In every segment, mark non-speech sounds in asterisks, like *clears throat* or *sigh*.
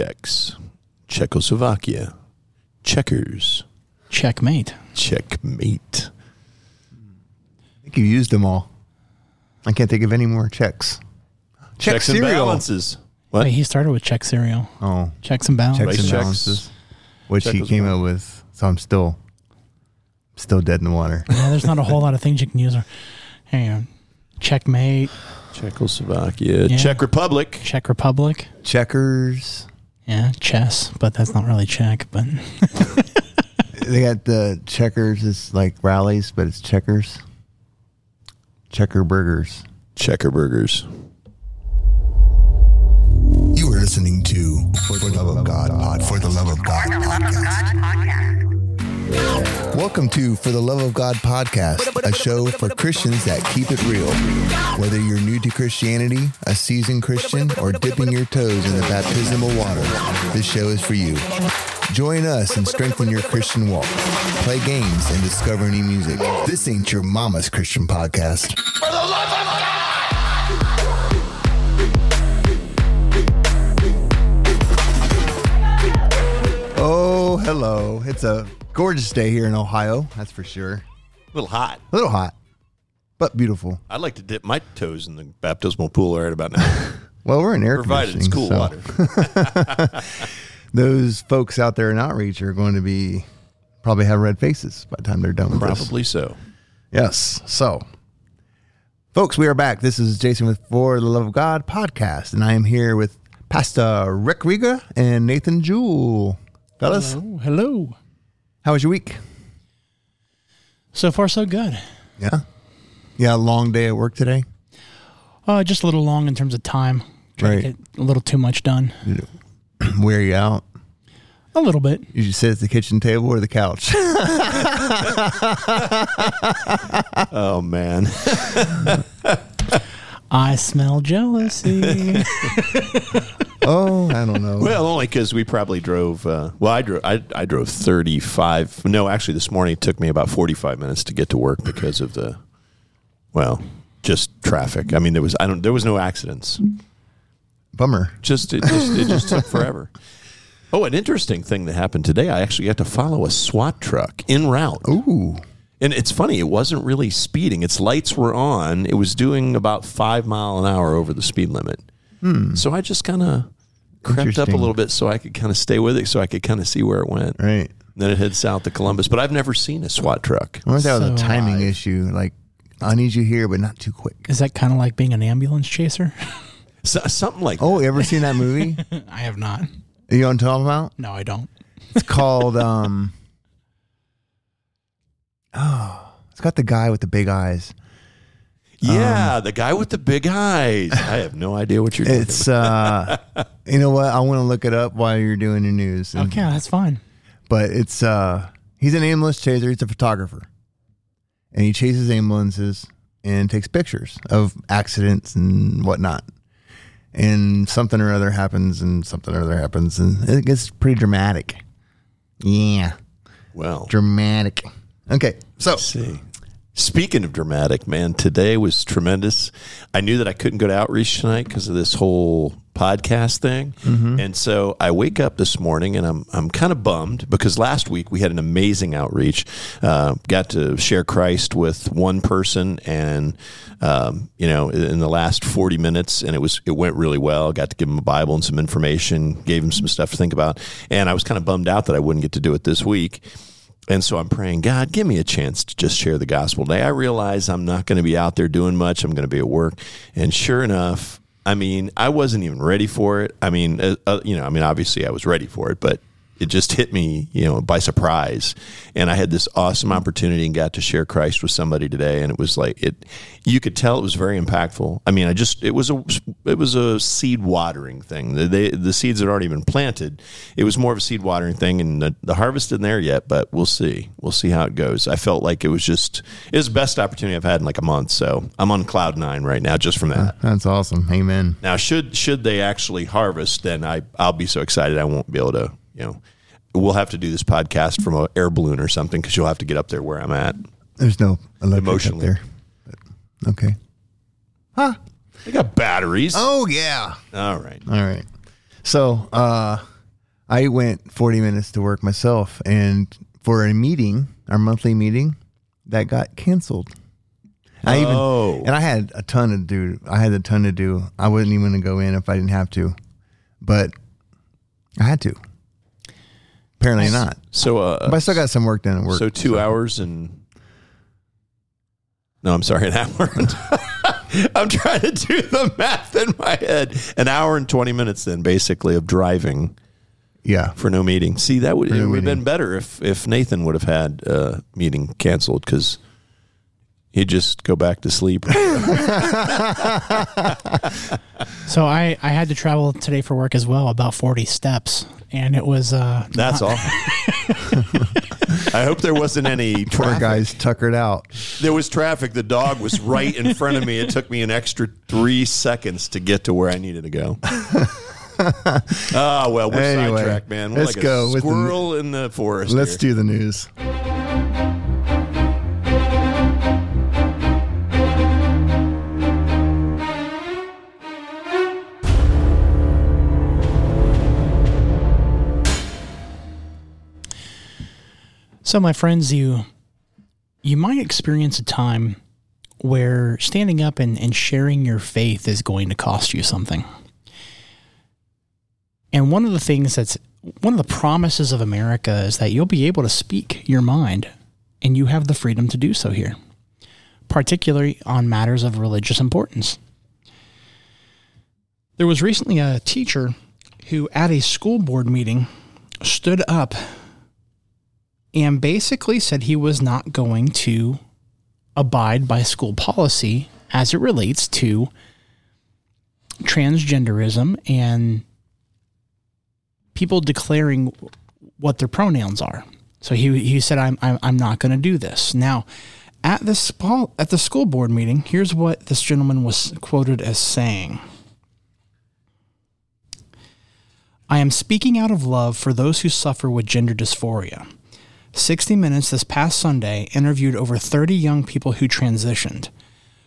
Chex, Czechoslovakia, Checkers, Checkmate. Checkmate. I think you used them all. I can't think of any more checks. Check Checks and balances. What? Wait, he started with Chex cereal. Oh, Checks and balances. checks and checks. balances, which he came as up with. So I'm still, still dead in the water. Yeah, there's not a whole lot of things you can use. Hang on. Checkmate. Czechoslovakia, Yeah. Czech Republic. Czech Republic. Checkers. Yeah, chess, but that's not really check. But They got the checkers. It's like rallies, but it's checkers. Checker burgers. Checker Burgers. You are listening to For the Love of God Pod. For the Love of God podcast. Welcome to For the Love of God podcast, a show for Christians that keep it real. Whether you're new to Christianity, a seasoned Christian, or dipping your toes in the baptismal water, this show is for you. Join us and strengthen your Christian walk. Play games and discover new music. This ain't your mama's Christian podcast. Oh, hello. It's a gorgeous day here in Ohio, that's for sure. A little hot. A little hot, but beautiful. I'd like to dip my toes in the baptismal pool right about now, *laughs* Well, we're in air provided it's cool so water. *laughs* Those folks out there in outreach are going to be probably have red faces by the time they're done with this. Probably so. Yes. So, folks, we are back. This is Jason with For the Love of God podcast, and I am here with Pastor Rick Riga and Nathan Jewell. Fellas, hello, hello. How was your week? So far, so good. Yeah. Yeah, long day at work today. Uh, just a little long in terms of time. Trying Right. to get a little too much done. *clears throat* Wear you out. A little bit. You should sit at the kitchen table or the couch. *laughs* *laughs* Oh man. *laughs* I smell jealousy. *laughs* oh, I don't know. well, only because we probably drove. Uh, well, I drove. I, I drove thirty-five. No, actually, this morning it took me about forty-five minutes to get to work because of the. Well, just traffic. I mean, there was. I don't. There was no accidents. Bummer. Just it just it just took *laughs* forever. Oh, an interesting thing that happened today. I actually got to follow a SWAT truck in route. Ooh. And it's funny, it wasn't really speeding. Its lights were on. It was doing about five mile an hour over the speed limit. So I just kind of crept up a little bit so I could kind of stay with it, so I could kind of see where it went. Right. Then it heads south to Columbus. But I've never seen a SWAT truck. I wonder if that was a So timing alive. issue. Like, I need you here, but not too quick. Is that kind of like being an ambulance chaser? *laughs* So, something like Oh, you ever seen that movie? *laughs* I have not. you know what I'm talking about? No, I don't. It's called um Oh, it's got the guy with the big eyes. Yeah, the guy with the big eyes. I have no idea what you're doing. It's uh you know what? I want to look it up while you're doing your news. And- Okay, that's fine. But it's uh he's an ambulance chaser, he's a photographer. And he chases ambulances and takes pictures of accidents and whatnot. And something or other happens and something or other happens and it gets pretty dramatic. Yeah. well, Dramatic. Okay. So see. Speaking of dramatic, man, today was tremendous. I knew that I couldn't go to outreach tonight because of this whole podcast thing, and so I wake up this morning and I'm I'm kind of bummed because last week we had an amazing outreach. Uh, got to share Christ with one person, and um, you know, in the last 40 minutes, and it was it went really well. Got to give him a Bible and some information, gave him some stuff to think about, and I was kind of bummed out that I wouldn't get to do it this week. And so I'm praying, God, give me a chance to just share the gospel today. I realize I'm not going to be out there doing much. I'm going to be at work. And sure enough, I mean, I wasn't even ready for it. I mean, uh, uh, you know, I mean, obviously I was ready for it, but it just hit me, you know, by surprise. And I had this awesome opportunity and got to share Christ with somebody today. And it was like it, you could tell it was very impactful. I mean, I just it was a it was a seed watering thing. The they, the seeds had already been planted. It was more of a seed watering thing, and the, the harvest isn't there yet. But we'll see. We'll see how it goes. I felt like it was just it was the best opportunity I've had in like a month. So I'm on cloud nine right now just from that. that's awesome. Amen. Now, should should they actually harvest, then I I'll be so excited I won't be able to. You know, we'll have to do this podcast from a air balloon or something because you'll have to get up there where I'm at. There's no electric up there. But, okay. Huh. They got batteries. Oh yeah. All right. All right. So uh, I went 40 minutes to work myself, and for a meeting, our monthly meeting, that got canceled. I even Oh. and I had a ton to do. I had a ton to do. I wouldn't even going to go in if I didn't have to, but I had to. Apparently not. So, uh, But I still got some work done at work. so two hours and no, I'm sorry, *laughs* an hour. and- *laughs* I'm trying to do the math in my head. An hour and 20 minutes, then basically of driving Yeah. for no meeting. See, that would it no would have been better if if Nathan would have had a meeting canceled because he'd just go back to sleep. *laughs* So I, I had to travel today for work as well, about 40 steps. And it was, uh, That's all. *laughs* I hope there wasn't any Poor guys tuckered out. There was traffic. The dog was right in front of me. It took me an extra three seconds to get to where I needed to go. *laughs* Ah, well, we're Anyway, sidetracked, man. We're let's like go a with the- squirrel in the forest. Let's here. do the news. So, my friends, you you might experience a time where standing up and, and sharing your faith is going to cost you something. And one of the things that's one of the promises of America is that you'll be able to speak your mind and you have the freedom to do so here, particularly on matters of religious importance. There was recently a teacher who, at a school board meeting, stood up and basically said he was not going to abide by school policy as it relates to transgenderism and people declaring what their pronouns are. So he he said I'm I'm, I'm not going to do this. Now, at the spa, at the school board meeting, here's what this gentleman was quoted as saying. I am speaking out of love for those who suffer with gender dysphoria. 60 Minutes this past Sunday interviewed over 30 young people who transitioned,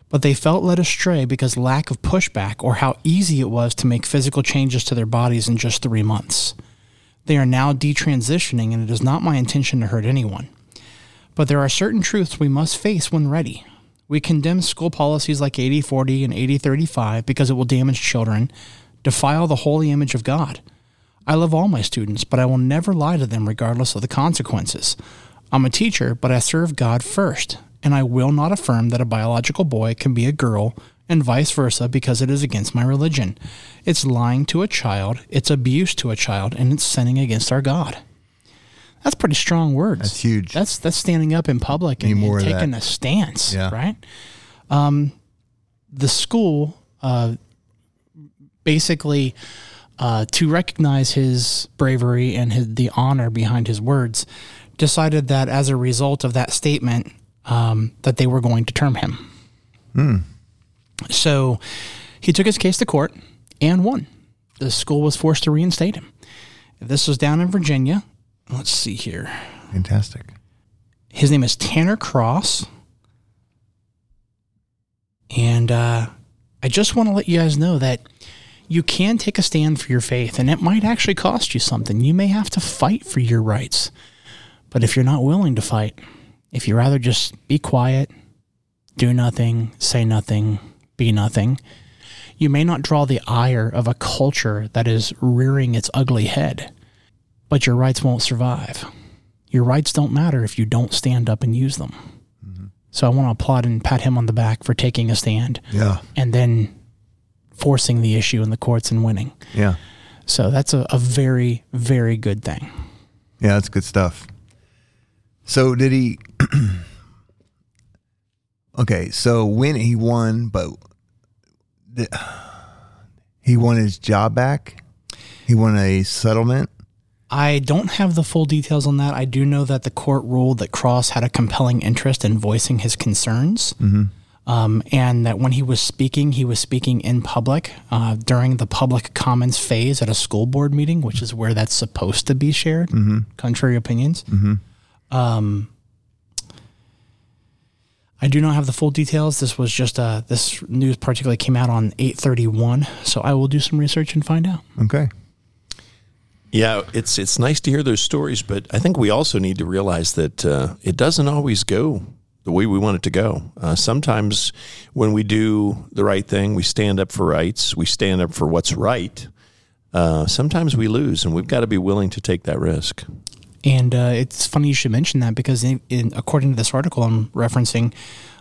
but they felt led astray because lack of pushback or how easy it was to make physical changes to their bodies in just three months. They are now detransitioning, and it is not my intention to hurt anyone. But there are certain truths we must face when ready. We condemn school policies like 80 40 and 80 35 because it will damage children, defile the holy image of God. I love all my students, but I will never lie to them regardless of the consequences. I'm a teacher, but I serve God first, and I will not affirm that a biological boy can be a girl and vice versa because it is against my religion. It's lying to a child, it's abuse to a child, and it's sinning against our God. That's pretty strong words. That's huge. That's that's standing up in public and, and taking a stance, Yeah. right? Um, the school uh, basically uh, to recognize his bravery and his, the honor behind his words, decided that as a result of that statement, um, that they were going to term him. So he took his case to court and won. The school was forced to reinstate him. This was down in Virginia. Let's see here. Fantastic. His name is Tanner Cross. And uh, I just want to let you guys know that you can take a stand for your faith, and it might actually cost you something. You may have to fight for your rights. But if you're not willing to fight, if you rather just be quiet, do nothing, say nothing, be nothing, you may not draw the ire of a culture that is rearing its ugly head, but your rights won't survive. Your rights don't matter if you don't stand up and use them. Mm-hmm. So I want to applaud and pat him on the back for taking a stand Yeah. and then forcing the issue in the courts and winning. Yeah. So that's a, a very, very good thing. Yeah, that's good stuff. So did he? *clears throat* okay, so when he won, but the, *sighs* he won his job back. He won a settlement. I don't have the full details on that. I do know that the court ruled that Cross had a compelling interest in voicing his concerns. Mm-hmm. Um, and that when he was speaking, he was speaking in public uh, during the public comments phase at a school board meeting, which is where that's supposed to be shared, contrary opinions. Um, I do not have the full details. This was just uh, this news particularly came out on eight thirty one, so I will do some research and find out. Okay. Yeah, it's it's nice to hear those stories, but I think we also need to realize that uh, it doesn't always go the way we want it to go. Uh, sometimes when we do the right thing, we stand up for rights, we stand up for what's right. Uh, sometimes we lose, and we've got to be willing to take that risk. And uh, it's funny you should mention that because, in, in, according to this article I'm referencing,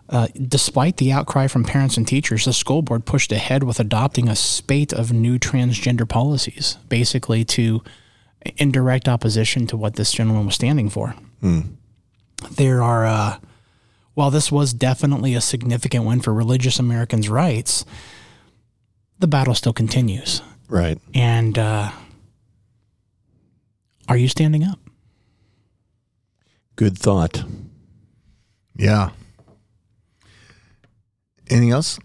uh, despite the outcry from parents and teachers, the school board pushed ahead with adopting a spate of new transgender policies, basically to in direct opposition to what this gentleman was standing for. There are, uh, while this was definitely a significant win for religious Americans' rights, the battle still continues. Right. And uh, are you standing up? Good thought. Yeah. Anything else?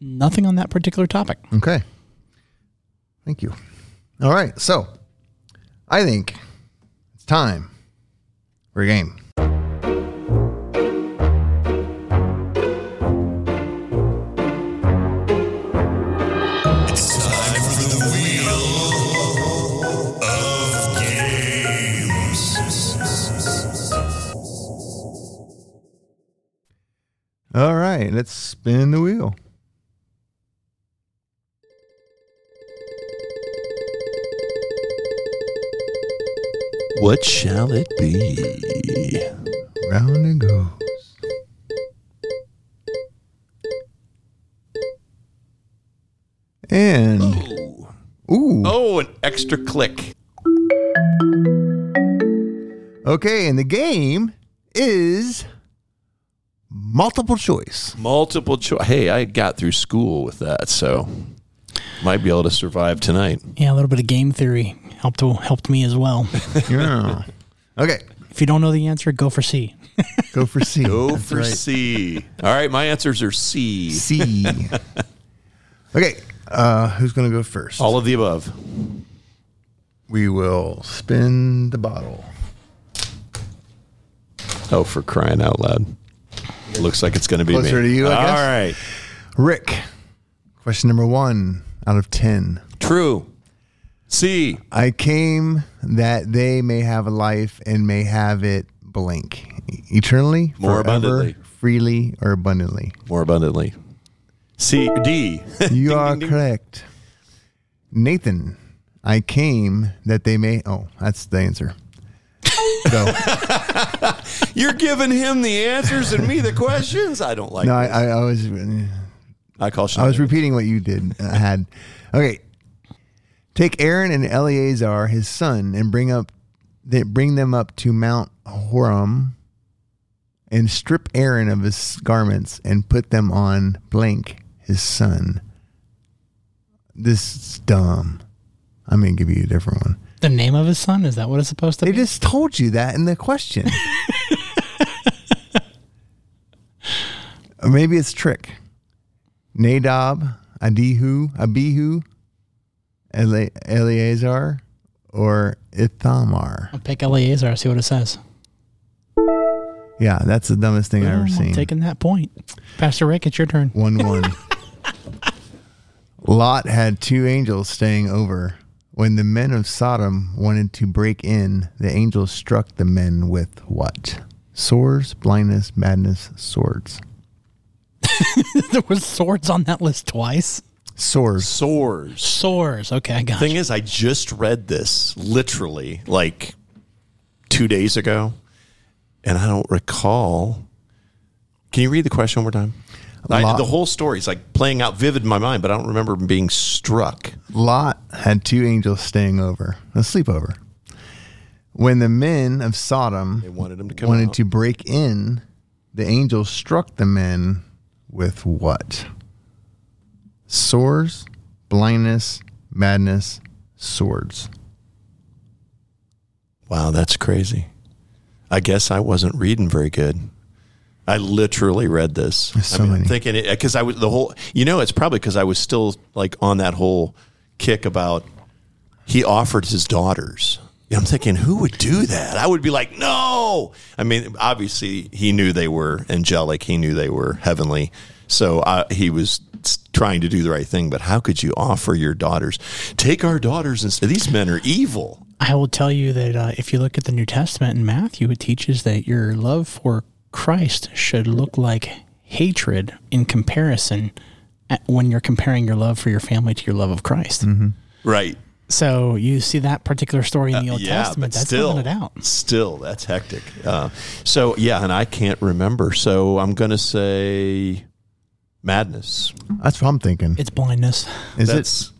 Nothing on that particular topic. Okay. Thank you. All right. So I think it's time for a game. Right. Let's spin the wheel. What shall it be? Round it goes. And oh. ooh, Oh, an extra click. okay, and the game is multiple choice. Multiple choice. Hey, I got through school with that, so might be able to survive tonight. Yeah, a little bit of game theory helped helped me as well. *laughs* Yeah. okay, if you don't know the answer, go for C. *laughs* go for C. Go That's for right. C. All right, my answers are C. C. *laughs* okay, uh, who's going to go first? All of the above. We will spin the bottle. Oh, for crying out loud. Looks like it's going to be Closer me. to you, I All guess. right. Rick, question number one out of 10. True. C. I came that they may have a life and may have it blank eternally, More forever, abundantly. freely, or abundantly. More abundantly. C. D. *laughs* You Ding, are ding, ding. correct. Nathan, I came that they may. Oh, that's the answer. Go. *laughs* You're giving him the answers and me the questions. I don't like. no, I. I, I was. I call. I was repeating what you did. I had okay. Take Aaron and Eleazar, his son, and bring up, bring them up to Mount Horem, and strip Aaron of his garments and put them on blank his son. This is dumb. I'm gonna give you a different one. The name of his son is that what it's supposed to They be? They just told you that in the question. *laughs* or maybe it's trick. Nadab, Adihu, Abihu, Ele- Eleazar, or Ithamar. I'll pick Eleazar. See what it says. Yeah, that's the dumbest thing I've ever I'm seen. taking that point. Pastor Rick, it's your turn. One one. *laughs* Lot had two angels staying over. When the men of Sodom wanted to break in, the angels struck the men with what? Sores, blindness, madness, swords. *laughs* there was swords on that list twice. Sores. Sores. Sores. Okay, I got Thing you. is, I just read this literally like two days ago, and I don't recall. Can you read the question one more time? I, the whole story is like playing out vivid in my mind, but I don't remember being struck. Lot had two angels staying over, a sleepover. When the men of Sodom They wanted him to come wanted out. to break in, the angels struck the men with what? Sores, blindness, madness, swords. Wow, that's crazy. I guess I wasn't reading very good. I literally read this. So I mean, I'm many. thinking it because I was the whole. You know, it's probably because I was still like on that whole kick about he offered his daughters. I'm thinking, who would do that? I would be like, no. I mean, obviously, he knew they were angelic. He knew they were heavenly. So uh, he was trying to do the right thing, but how could you offer your daughters, take our daughters and these men are evil? I will tell you that uh, if you look at the New Testament in Matthew, it teaches that your love for Christ should look like hatred in comparison at, when you're comparing your love for your family to your love of Christ. Right. So you see that particular story in the Old Testament. That's living it out. Still, that's hectic. Uh, so yeah, and I can't remember. So I'm going to say madness. That's what I'm thinking. It's blindness. Is it? That's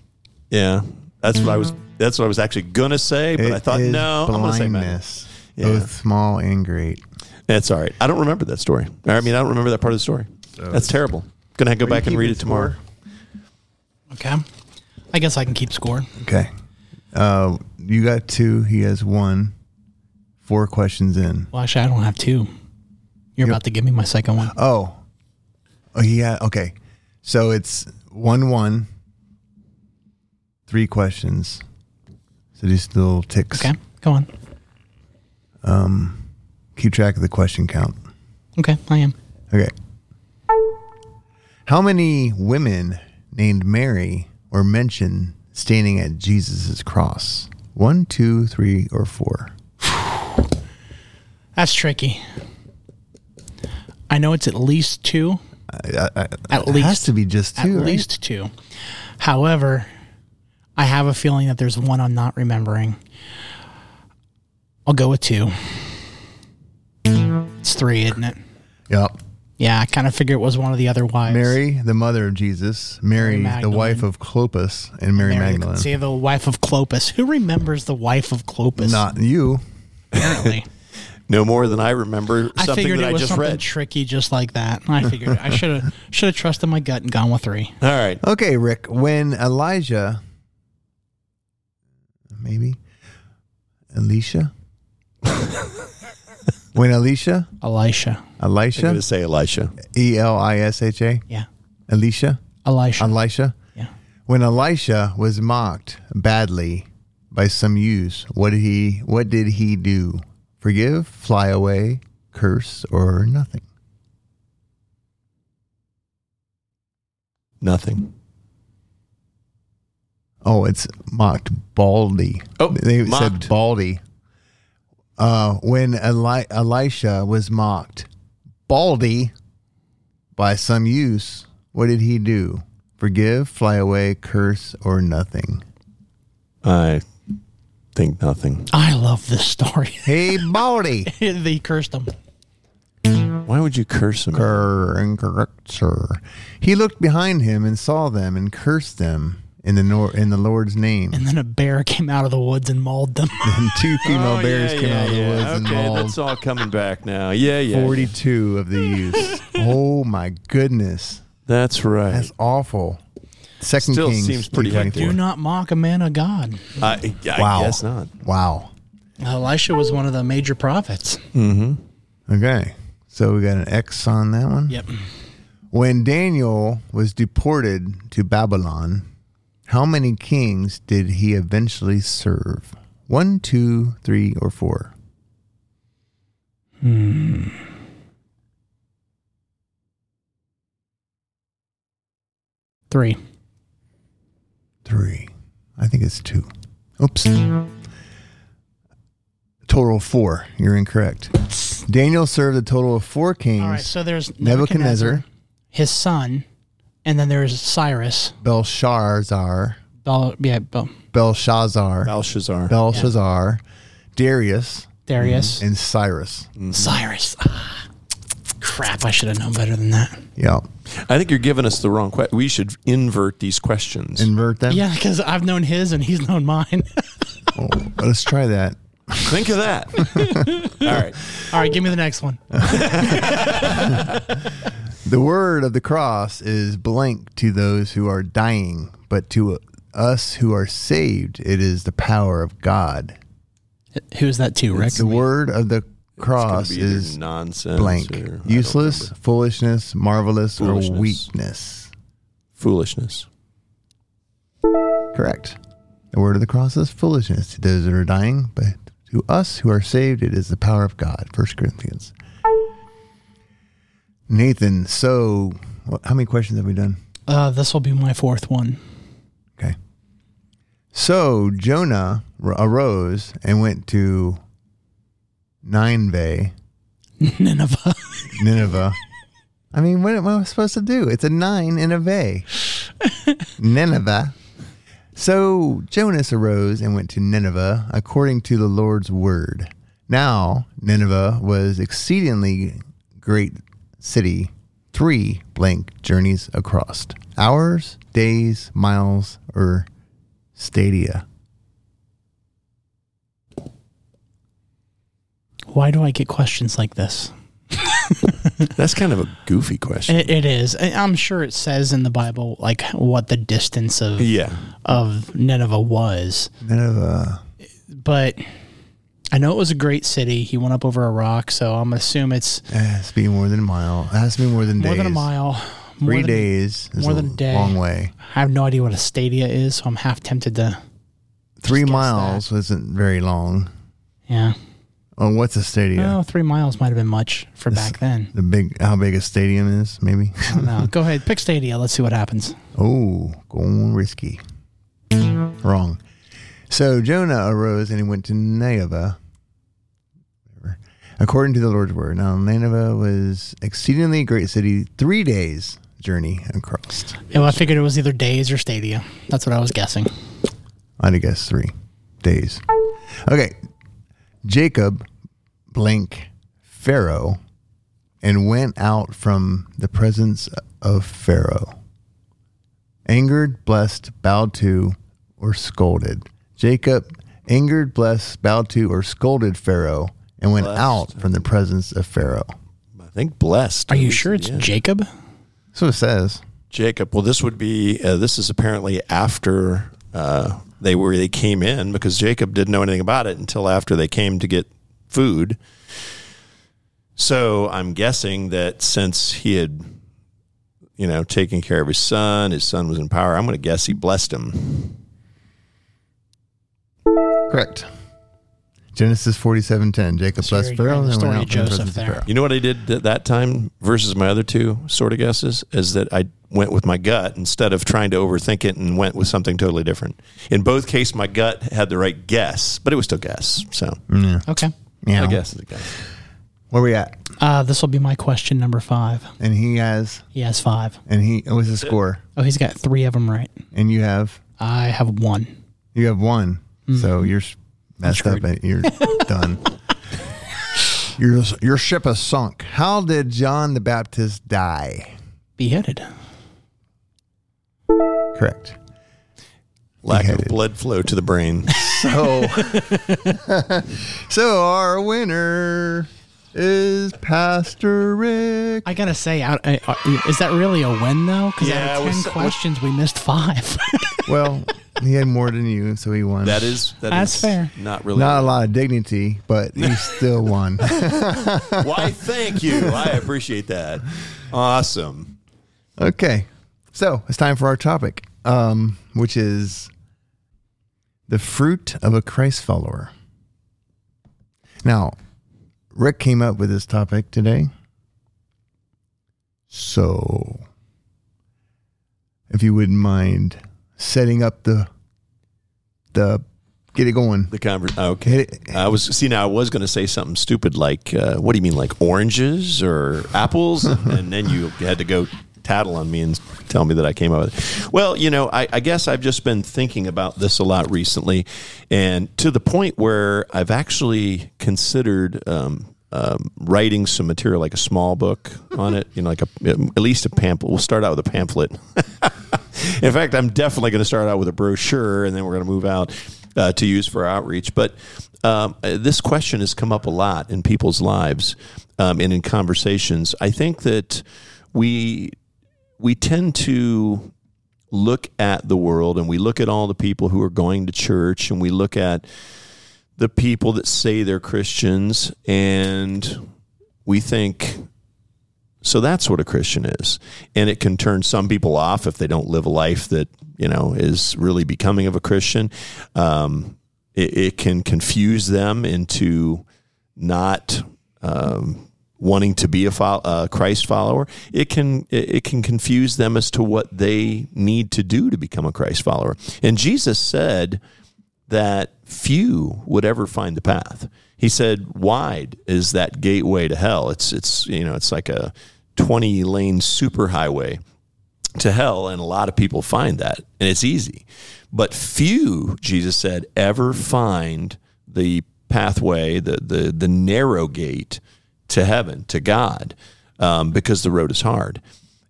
yeah. That's what I was. That's what I was actually going to say, but It I thought is no. I'm going to say madness. blindness, Yeah. both small and great. That's all right. I don't remember that story. I mean, I don't remember that part of the story. That's terrible. Going to go back and read it tomorrow. Okay. I guess I can keep score. Okay. Uh, you got two. He has one. Four questions in. Well, actually, I don't have two. You're about to give me my second one. Oh. Oh, yeah. Okay. So it's one one. Three questions. So these little ticks. Okay. Go on. Keep track of the question count. Okay. I am. Okay. How many women named Mary were mentioned standing at Jesus' cross? One, two, three, or four? *sighs* That's tricky. I know it's at least two. I, I, At it least. has to be just At two. right? least two. However, I have a feeling that there's one I'm not remembering. I'll go with two. It's three, isn't it? Yep. Yeah, I kind of figured it was one of the other wives. Mary, the mother of Jesus, Mary, the wife of Clopas, and Mary, Mary, Magdalene. See, the wife of Clopas. Who remembers the wife of Clopas? Not you. apparently. *laughs* No more than I remember I something figured that it I was just something read. tricky, just like that. I figured I should have *laughs* should have trusted my gut and gone with three. All right. Okay, Rick. When Elijah, maybe Alicia, *laughs* when Alicia, Elisha. I'm going Elisha, to say Elisha. E L I S H A, Yeah. Alicia, Elisha. Elisha. yeah. When Elisha was mocked badly by some youths, what did he? What did he do? Forgive, fly away, curse, or nothing? Nothing. Oh, it's mocked baldy. Oh, they mocked. said baldy. Uh, when Eli- Elisha was mocked baldy by some use, what did he do? Forgive, fly away, curse, or nothing? I think nothing. I love this story. Hey, baldy. *laughs* they cursed him. Why would you curse him? Cur- incorrect, sir. He looked behind him and saw them and cursed them in the nor- in the Lord's name. And then a bear came out of the woods and mauled them. *laughs* And two oh, female Oh, bears yeah, came yeah, out of the yeah. woods and Okay, mauled that's all coming back now. Yeah, yeah. 42 of the youths. oh my goodness. That's right. That's awful. Second Still Kings seems pretty 3:24. Do not mock a man of God. I, I Wow. guess not. Wow. Uh, Elisha was one of the major prophets. Mm-hmm. Okay. So we got an X on that one. Yep. When Daniel was deported to Babylon, how many kings did he eventually serve? One, two, three, or four? Hmm. Three. Three. I think it's two. Oops. Total of four. You're incorrect. Daniel served a total of four kings All right. So there's Nebuchadnezzar, Nebuchadnezzar, his son, and then there's Cyrus. Belshazzar, Bel, yeah, Bel, Belshazzar, Belshazzar. Belshazzar, Darius, Darius, and Cyrus. Cyrus. Ah, *sighs* crap! I should have known better than that. Yeah. I think you're giving us the wrong question. We should invert these questions. Invert them. Yeah, because I've known his and he's known mine. *laughs* Oh, let's try that. Think of that. *laughs* All right. All right, give me the next one. *laughs* The word of the cross is blank to those who are dying, but to us who are saved, it is the power of God. Who's that too, Rick? The word of the cross is nonsense blank, or- useless, foolishness, marvelous, or weakness. foolishness. Correct. The word of the cross is foolishness to those that are dying, but to us who are saved, it is the power of God. First Corinthians. Nathan, so how many questions have we done? Uh, this will be my fourth one. Okay. So Jonah arose and went to Nineveh, *laughs* Nineveh. Nineveh. I mean, what am I supposed to do? It's a nine and a V. *laughs* Nineveh. So Jonas arose and went to Nineveh according to the Lord's word. Now Nineveh was exceedingly great city, three blank journeys across. Hours, days, miles, or stadia. Why do I get questions like this? *laughs* That's kind of a goofy question. It, it is. I- I'm sure it says in the Bible like what the distance of yeah. of Nineveh was, Nineveh. but I know it was a great city. He went up over a rock, so I'm assume it's It has to be more than a mile. It has to be more than more days. than a mile. more Three than- days is more a than a day. long way. I have no idea what a stadia is, so I'm half tempted to. Three guess miles isn't very long. Yeah. Oh, what's a stadium? Oh, three miles might have been much for back then. The big, how big a stadium is, maybe. I don't know. *laughs* Go ahead, pick Stadia. Let's see what happens. oh, going risky. Wrong. So Jonah arose and he went to Nineveh, according to the Lord's word. Now Nineveh was exceedingly great city, three days journey across. Yeah, well, I figured it was either days or Stadia. That's what I was guessing. I'd have guessed three days. Okay. Jacob blank Pharaoh and went out from the presence of Pharaoh. Angered, blessed, bowed to, or scolded. Jacob angered, blessed, bowed to, or scolded Pharaoh and went Blessed. out from the presence of Pharaoh. I think blessed. Are you sure it's Yeah. Jacob? So it says. Jacob. Well, this would be. Uh, this is apparently after uh, they were they came in because Jacob didn't know anything about it until after they came to get food. So I'm guessing that since he had, you know, taken care of his son, his son was in power. I'm going to guess he blessed him. Correct. Genesis forty-seven ten. Jacob So blessed Pharaoh and story went of out from Joseph there. Pharaoh. You know what I did at that time versus my other two sort of guesses is that I went with my gut instead of trying to overthink it and went with something totally different. In both cases, my gut had the right guess, but it was still guess. So Okay. Yeah. I guess it's a guess. Where we at? Uh, this will be my question number five. And he has, He has five. and he what was the score? Oh, he's got three of them right. And you have, I have one. you have one. So mm-hmm. you're messed up. and eh? You're *laughs* done. Your your ship has sunk. How did John the Baptist die? Beheaded. Correct. Lack Beheaded. of blood flow to the brain. So, *laughs* *laughs* so our winner is Pastor Rick. I gotta say, out, uh, uh, is that really a win though? Because Yeah, out it of was- ten questions, we missed five. *laughs* Well, he had more than you, so he won. That is that That's is fair. Not really. Not a lot of dignity, but he *laughs* still won. *laughs* Why? Thank you. I appreciate that. Awesome. Okay. So it's time for our topic, um, which is the fruit of a Christ follower. Now, Rick came up with this topic today. So, if you wouldn't mind setting up the the get it going. The conver- Okay. It. I was see now. I was going to say something stupid like, uh, "What do you mean, like oranges or apples?" *laughs* and then you had to go tattle on me and tell me that I came up with it. Well, you know, I, I guess I've just been thinking about this a lot recently, and to the point where I've actually considered. Um, um, writing some material like a small book on it, you know, like a at least a pamphlet. We'll start out with a pamphlet. *laughs* In fact, I'm definitely going to start out with a brochure, and then we're going to move out uh, to use for outreach. But um, uh, this question has come up a lot in people's lives um, and in conversations. I think that we we tend to look at the world and we look at all the people who are going to church and we look at the people that say they're Christians and we think so that's what a Christian is. And it can turn some people off if they don't live a life that, you know, is really becoming of a Christian. Um, it, it can confuse them into not um, wanting to be a fo- uh, Christ follower, it can it can confuse them as to what they need to do to become a Christ follower. And Jesus said that few would ever find the path. He said, "Wide is that gateway to hell. It's it's you know it's like a twenty lane superhighway to hell, and a lot of people find that, and it's easy. But few, Jesus said, ever find the pathway, the the the narrow gate to heaven, to God, um, because the road is hard.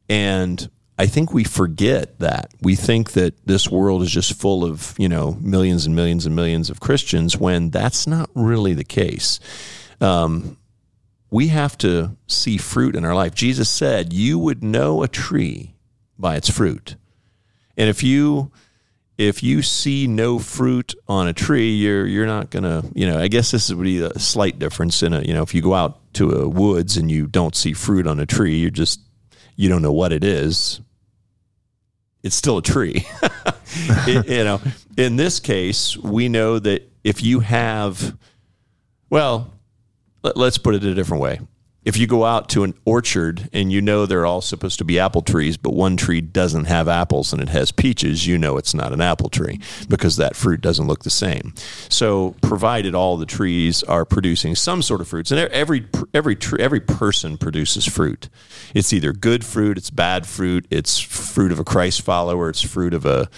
And I think we forget that. We think that this world is just full of, you know, millions and millions and millions of Christians when that's not really the case. Um, we have to see fruit in our life. Jesus said, You would know a tree by its fruit. And if you if you see no fruit on a tree, you're you're not gonna, you know. I guess this would be a slight difference in a, you know, if you go out to a woods and you don't see fruit on a tree, you're just you don't know what it is. It's still a tree, *laughs* it, you know. In this case, we know that if you have, well, let, let's put it a different way if you go out to an orchard and you know they're all supposed to be apple trees, but one tree doesn't have apples and it has peaches, you know it's not an apple tree because that fruit doesn't look the same. So, provided all the trees are producing some sort of fruits, and every every every person produces fruit. It's either good fruit, it's bad fruit, it's fruit of a Christ follower, it's fruit of a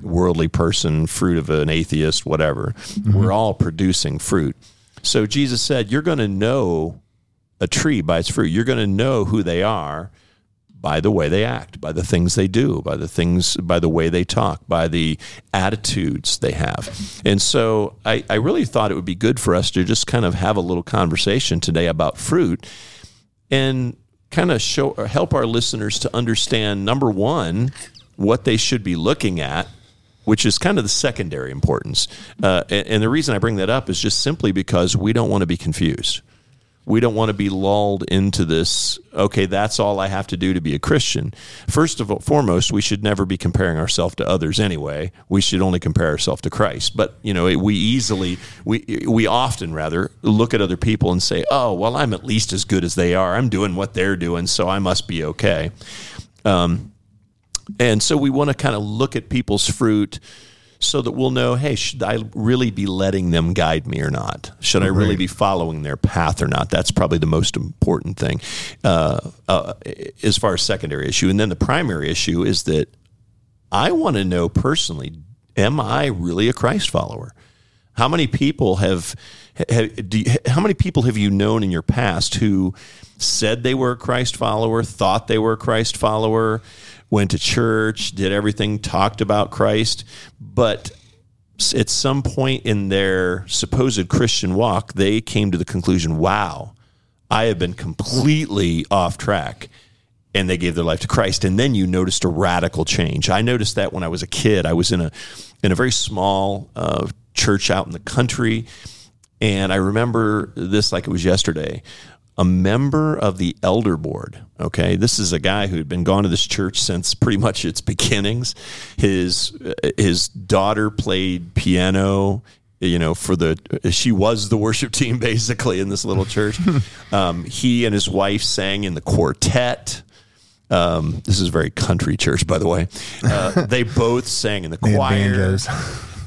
worldly person, fruit of an atheist, whatever. Mm-hmm. We're all producing fruit. So Jesus said, You're going to know a tree by its fruit. You're going to know who they are by the way they act, by the things they do, by the things, by the way they talk, by the attitudes they have. And so I, I really thought it would be good for us to just kind of have a little conversation today about fruit and kind of show help our listeners to understand number one, what they should be looking at which is kind of the secondary importance. Uh, and, and, the reason I bring that up is just simply because we don't want to be confused we don't want to be lulled into this okay that's all i have to do to be a christian. First of all foremost we should never be comparing ourselves to others anyway. We should only compare ourselves to christ. But you know we easily we we often rather look at other people and say oh well i'm at least as good as they are. I'm doing what they're doing so i must be okay. Um, and so we want to kind of look at people's fruit so that we'll know, hey, should I really be letting them guide me or not? Should I really be following their path or not? That's probably the most important thing uh, uh, as far as secondary issue. And then the primary issue is that I want to know personally, am I really a Christ follower? How many people have, have you, how many people have you known in your past who said they were a Christ follower, thought they were a Christ follower, went to church, did everything, talked about Christ, but at some point in their supposed Christian walk, they came to the conclusion, wow, I have been completely off track. And they gave their life to Christ. And then you noticed a radical change. I noticed that when I was a kid. I was in a in a very small uh, church out in the country. And I remember this like it was yesterday a member of the elder board. Okay, this is a guy who had been gone to this church since pretty much its beginnings. His his daughter played piano. You know, for the she was the worship team *laughs* basically in this little church. *laughs* um, he and his wife sang in the quartet. Um, this is a very country church, by the way. Uh, they both sang in the *laughs* choir.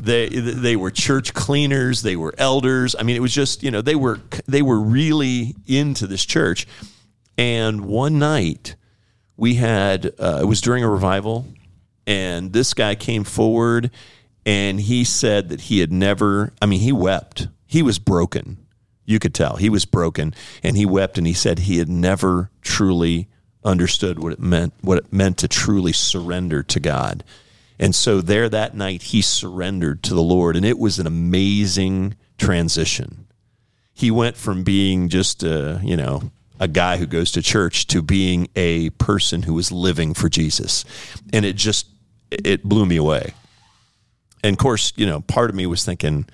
They they were church cleaners. They were elders. I mean, it was just you know they were they were really into this church. And one night we had uh, it was during a revival, and this guy came forward and he said that he had never. I mean, he wept. He was broken. You could tell he was broken, and he wept and he said he had never truly understood what it meant what it meant to truly surrender to God. And so there that night, he surrendered to the Lord, and it was an amazing transition. He went from being just a, you know, a guy who goes to church to being a person who was living for Jesus. And it just, it blew me away. And of course, you know, part of me was thinking,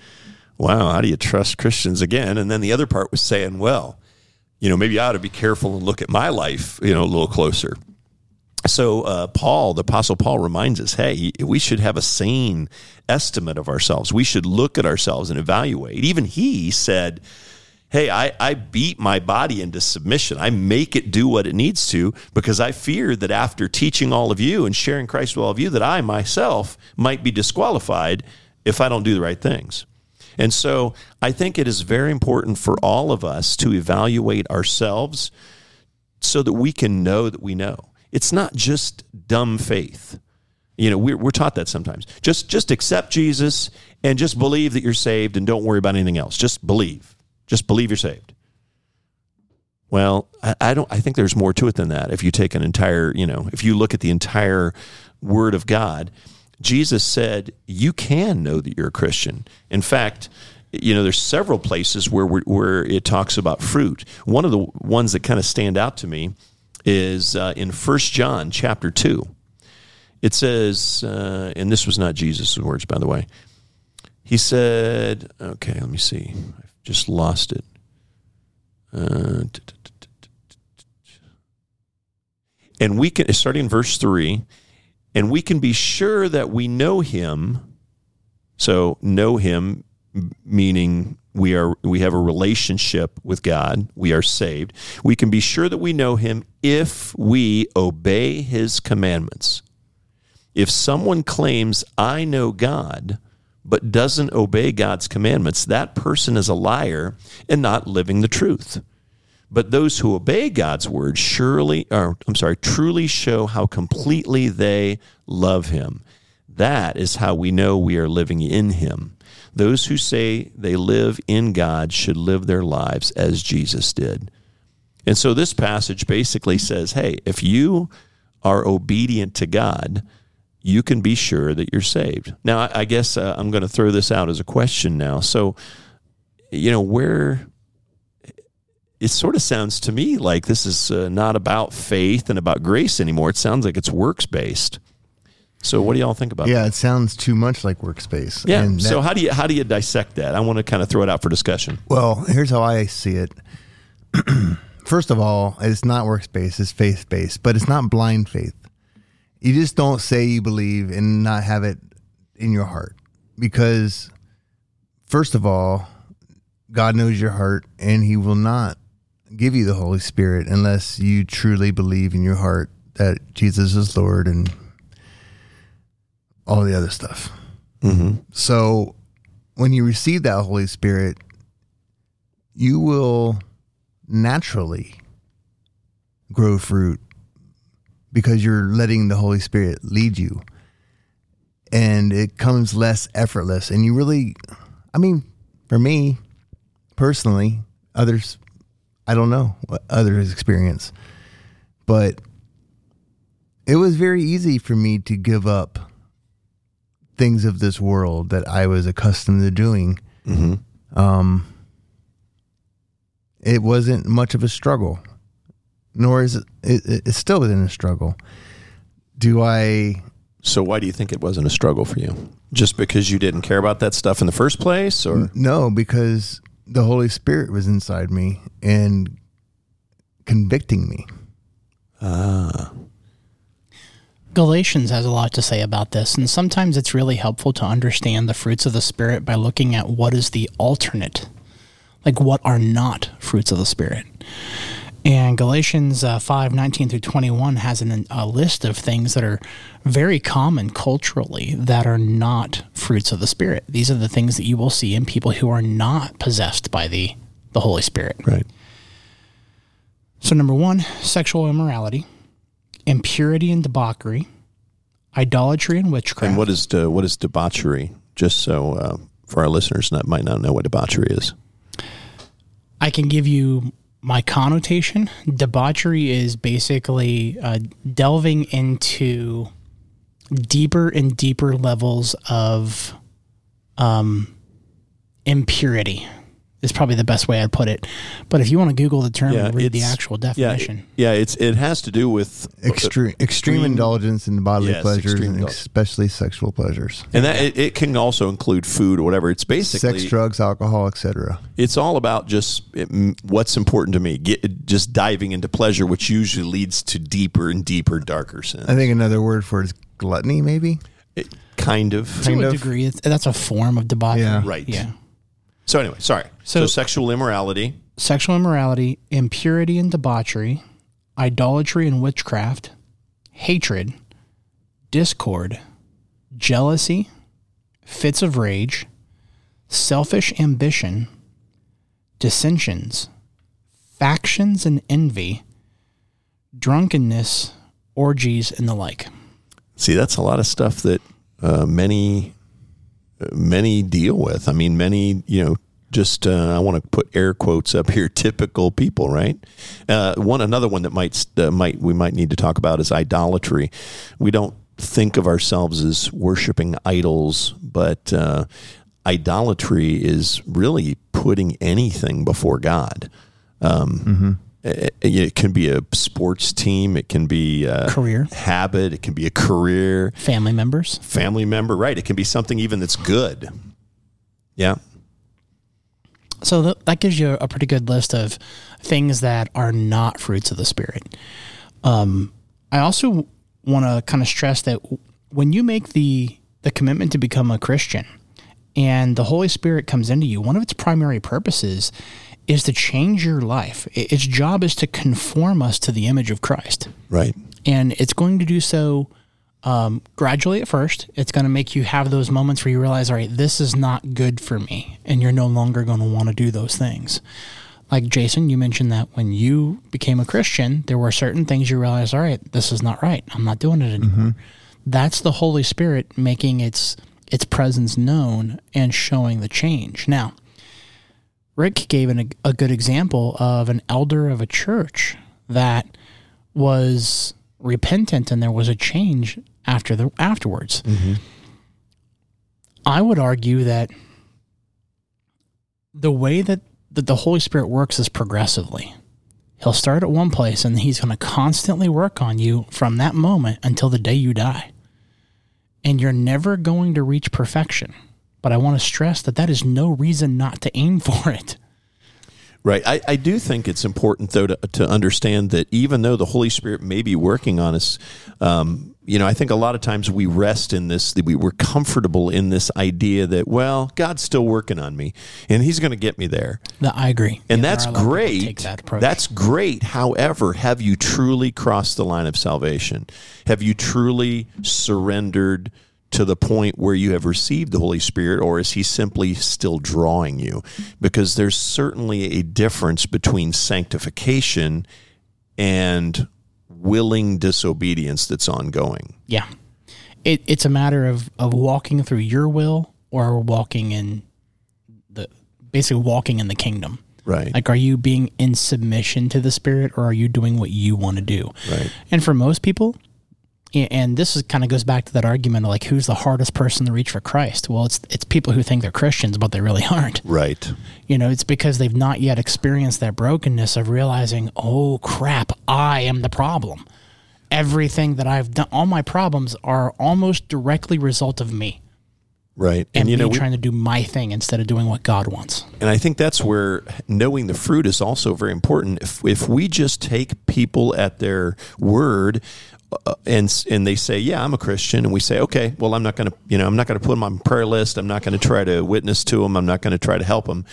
wow, how do you trust Christians again? And then the other part was saying, well, you know, maybe I ought to be careful and look at my life, you know, a little closer so uh, paul the apostle paul reminds us hey we should have a sane estimate of ourselves we should look at ourselves and evaluate even he said hey, I, I beat my body into submission. I make it do what it needs to because I fear that after teaching all of you and sharing Christ with all of you, that I myself might be disqualified if I don't do the right things. And so I think it is very important for all of us to evaluate ourselves so that we can know that we know. It's not just dumb faith. You know, we're, we're taught that sometimes. Just just accept Jesus and just believe that you're saved and don't worry about anything else. Just believe. Just believe you're saved. Well, I, I don't. I think there's more to it than that. If you take an entire, you know, if you look at the entire Word of God, Jesus said you can know that you're a Christian. In fact, you know, there's several places where where it talks about fruit. One of the ones that kind of stand out to me is uh, in First John chapter two. It says, uh, and this was not Jesus' words, by the way. He said, "Okay, let me see. I've just lost it." Uh, and we can starting in verse three, and we can be sure that we know Him. So know Him meaning we are we have a relationship with God, we are saved. We can be sure that we know him if we obey his commandments. If someone claims I know God but doesn't obey God's commandments, that person is a liar and not living the truth. But those who obey God's word surely or I'm sorry, truly show how completely they love him. That is how we know we are living in him. Those who say they live in God should live their lives as Jesus did. And so this passage basically says hey, if you are obedient to God, you can be sure that you're saved. Now, I guess uh, I'm going to throw this out as a question now. So, you know, where it sort of sounds to me like this is uh, not about faith and about grace anymore. It sounds like it's works based. So what do y'all think about yeah, that? it sounds too much like works-based. Yeah. And so how do you how do you dissect that? I want to kind of throw it out for discussion. Well, here's how I see it. *clears throat* First of all, it's not works-based, it's faith-based, but it's not blind faith. You just don't say you believe and not have it in your heart. Because first of all, God knows your heart and he will not give you the Holy Spirit unless you truly believe in your heart that Jesus is Lord and all the other stuff. Mm-hmm. So when you receive that Holy Spirit, you will naturally grow fruit because you're letting the Holy Spirit lead you. And it comes less effortless. And you really, I mean, for me personally, others, I don't know what others experience, but it was very easy for me to give up things of this world that I was accustomed to doing. Mm-hmm. Um, it wasn't much of a struggle, nor is it, it it still isn't a struggle. Do I? So why do you think it wasn't a struggle for you? Just because you didn't care about that stuff in the first place, or No, because the Holy Spirit was inside me and convicting me. ah, Galatians has a lot to say about this, and sometimes it's really helpful to understand the fruits of the Spirit by looking at what is the alternate, like what are not fruits of the Spirit. And Galatians uh, 5 19 through 21 has an, a list of things that are very common culturally that are not fruits of the Spirit. These are the things that you will see in people who are not possessed by the, the Holy Spirit. right. So, number one, sexual immorality, impurity and debauchery, idolatry and witchcraft. And what is de, what is debauchery? Just so uh, for our listeners that might not know what debauchery is. I can give you my connotation. Debauchery is basically uh, delving into deeper and deeper levels of um, impurity. Is probably the best way I'd put it. But if you want to Google the term and read the it's- actual yeah, definition, Yeah, it's it has to do with uh, Extreme, extreme indulgence in bodily Yes, pleasures, and indul- especially sexual pleasures, and that it, it can also include food or whatever. It's basically sex, drugs, alcohol, etc. it's all about just it, what's important to me. Get just diving into pleasure, which usually leads to deeper and deeper, darker sins. I think another word for it is gluttony, maybe. It- kind of. to Kind a of. degree, that's a form of debauchery. Yeah. Right. Yeah. So anyway, sorry. So, So- sexual immorality. sexual immorality, impurity and debauchery, idolatry and witchcraft, hatred, discord, jealousy, fits of rage, selfish ambition, dissensions, factions and envy, drunkenness, orgies, and the like. See, that's a lot of stuff that uh, many many deal with. I mean, many you know. Just uh, I want to put air quotes up here. *laughs* Typical people, right? Uh, one another one that might uh, might we might need to talk about is idolatry. We don't think of ourselves as worshiping idols, but uh, idolatry is really putting anything before God. Um, it, it can be a sports team. It can be a Career. habit. It can be a career, Family members. family member. Right. It can be something even that's good. Yeah. So th- that gives you a pretty good list of things that are not fruits of the spirit. Um, I also want to kind of stress that when you make the the commitment to become a Christian, and the Holy Spirit comes into you, one of its primary purposes is to change your life. Its job is to conform us to the image of Christ Right. and it's going to do so um, gradually at first. It's going to make you have those moments where you realize, all right, this is not good for me, and you're no longer going to want to do those things. Like Jason, you mentioned that when you became a Christian, there were certain things you realized, all right, this is not right. I'm not doing it anymore. That's the Holy Spirit making its its presence known and showing the change. Now, Rick gave an, a good example of an elder of a church that was repentant and there was a change after the afterwards. Mm-hmm. I would argue that the way that, that the Holy Spirit works is progressively. He'll start at one place and he's going to constantly work on you from that moment until the day you die. And you're never going to reach perfection. But I want to stress that that is no reason not to aim *laughs* for it. Right. I, I do think it's important, though, to, to understand that even though the Holy Spirit may be working on us, um, you know, I think a lot of times we rest in this, that we, we're comfortable in this idea that, well, God's still working on me and He's going to get me there. That I agree. And Yeah, that's there are a lot of people great. That. That's great. However, have you truly crossed the line of salvation? Have you truly surrendered to the point where you have received the Holy Spirit, or is He simply still drawing you? Because there's certainly a difference between sanctification and willing disobedience that's ongoing. Yeah. It, it's a matter of, of walking through your will or walking in the basically walking in the kingdom. Right. Like, are you being in submission to the Spirit or are you doing what you want to do? Right. And for most people, and this is kind of goes back to that argument of like who's the hardest person to reach for Christ? Well, it's it's people who think they're Christians but they really *laughs* aren't. Right. You know, it's because they've not yet experienced that brokenness of realizing, oh crap, I am the problem. Everything that I've done, all my problems are almost directly result of me Right. and, you know, we- trying to do my thing instead of doing what God wants. And I think that's where knowing the fruit is also very important. If, if we just take people at their word uh, and and they say, "Yeah, I'm a Christian," and we say, "Okay, well, I'm not going to, you know, I'm not going to put them on prayer list. I'm not going to try to witness to them. I'm not going to try to help them."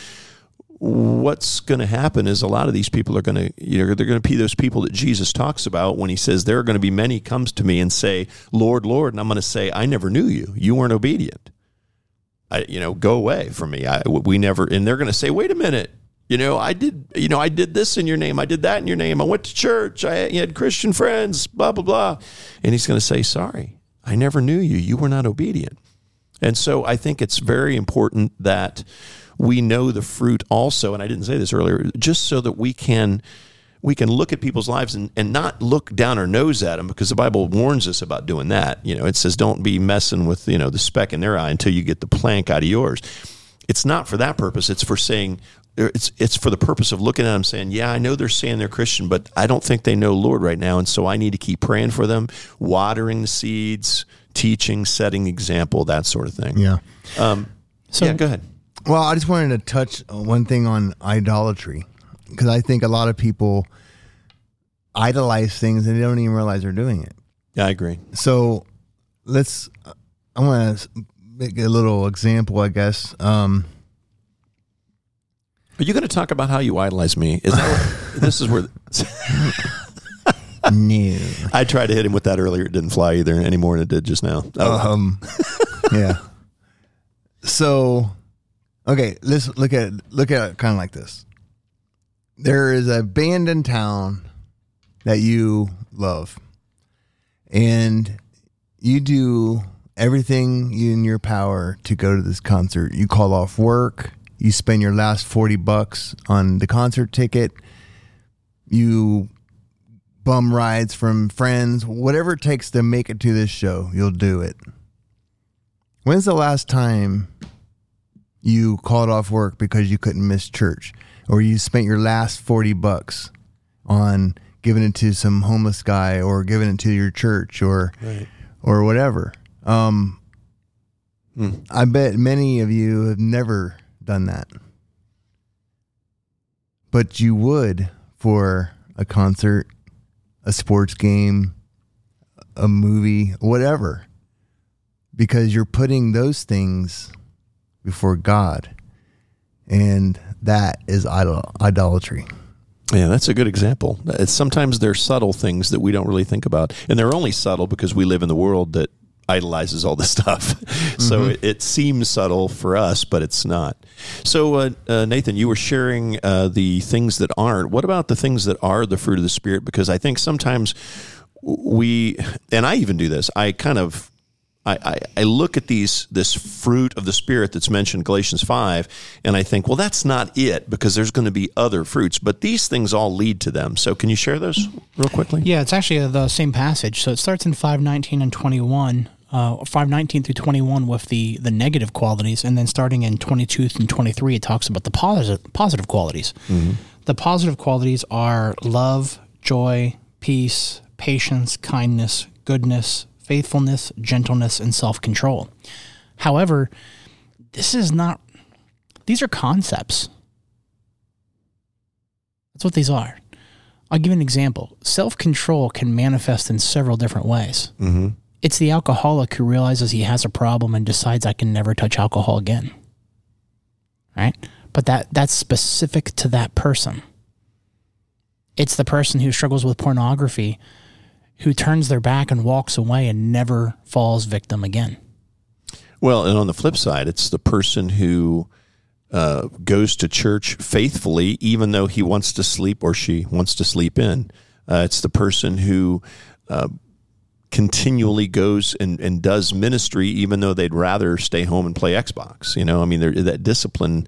What's going to happen is a lot of these people are going to, you know, they're going to be those people that Jesus talks about when he says, "There are going to be many comes to me and say, Lord, Lord," and I'm going to say, "I never knew you. You weren't obedient." I, you know, go away from me. I, we never, and they're going to say, wait a minute, you know, I did, you know, I did this in your name. I did that in your name. I went to church. I had Christian friends, blah, blah, blah. And he's going to say, sorry, I never knew you. You were not obedient. And so I think it's very important that we know the fruit also. And I didn't say this earlier, just so that we can we can look at people's lives and, and not look down our nose at them because the Bible warns us about doing that. You know, it says don't be messing with, you know, the speck in their eye until you get the plank out of yours. It's not for that purpose. It's for saying it's it's for the purpose of looking at them saying, yeah, I know they're saying they're Christian, but I don't think they know Lord right now, and so I need to keep praying for them, watering the seeds, teaching, setting example, that sort of thing. Yeah. So yeah, go ahead. Well, I just wanted to touch one thing on idolatry because I think a lot of people idolize things and they don't even realize they're doing it. Yeah, I agree. So let's. I want to make a little example, I guess. Um, Are you going to talk about how you idolize me? Is that what, *laughs* this is where No. I tried to hit him with that earlier. It didn't fly either any more than it did just now. Oh, Um, yeah. So, okay, let's look at look at it kind of like this. There is a band in town that you love, and you do everything in your power to go to this concert. You call off work. You spend your last forty bucks on the concert ticket. You bum rides from friends, whatever it takes to make it to this show, you'll do it. When's the last time you called off work because you couldn't miss church or you spent your last 40 bucks on giving it to some homeless guy or giving it to your church or or whatever? Um I bet many of you have never done that. But you would for a concert, a sports game, a movie, whatever. Because you're putting those things before God. And that is idol- idolatry. Yeah, that's a good example. It's, sometimes they're subtle things that we don't really think about, and they're only subtle because we live in the world that idolizes all this *laughs* stuff. so it, it seems subtle for us, but it's not. So, uh, uh, Nathan, you were sharing uh, the things that aren't. What about the things that are the fruit of the spirit? Because I think sometimes we, and I even do this. I kind of I, I, I look at these this fruit of the spirit that's mentioned Galatians five, and I think, well, that's not it because there's going to be other fruits, but these things all lead to them. So, can you share those real quickly? Yeah, it's actually the same passage. So it starts in 519 and 21, uh, 519 through 21 with the, the negative qualities. And then starting in 22 and 23, it talks about the positive, positive qualities. The positive qualities are love, joy, peace, patience, kindness, goodness, faithfulness, gentleness, and self control. However, this is not, these are concepts. That's what these are. I'll give you an example. Self control can manifest in several different ways. Mm-hmm. It's the alcoholic who realizes he has a problem and decides I can never touch alcohol again. Right? But that that's specific to that person. It's the person who struggles with pornography who turns their back and walks away and never falls victim again. Well, and on the flip side, it's the person who uh, goes to church faithfully, even though he wants to sleep or she wants to sleep in. Uh, it's the person who uh, continually goes and, and does ministry, even though they'd rather stay home and play Xbox. You know, I mean, that discipline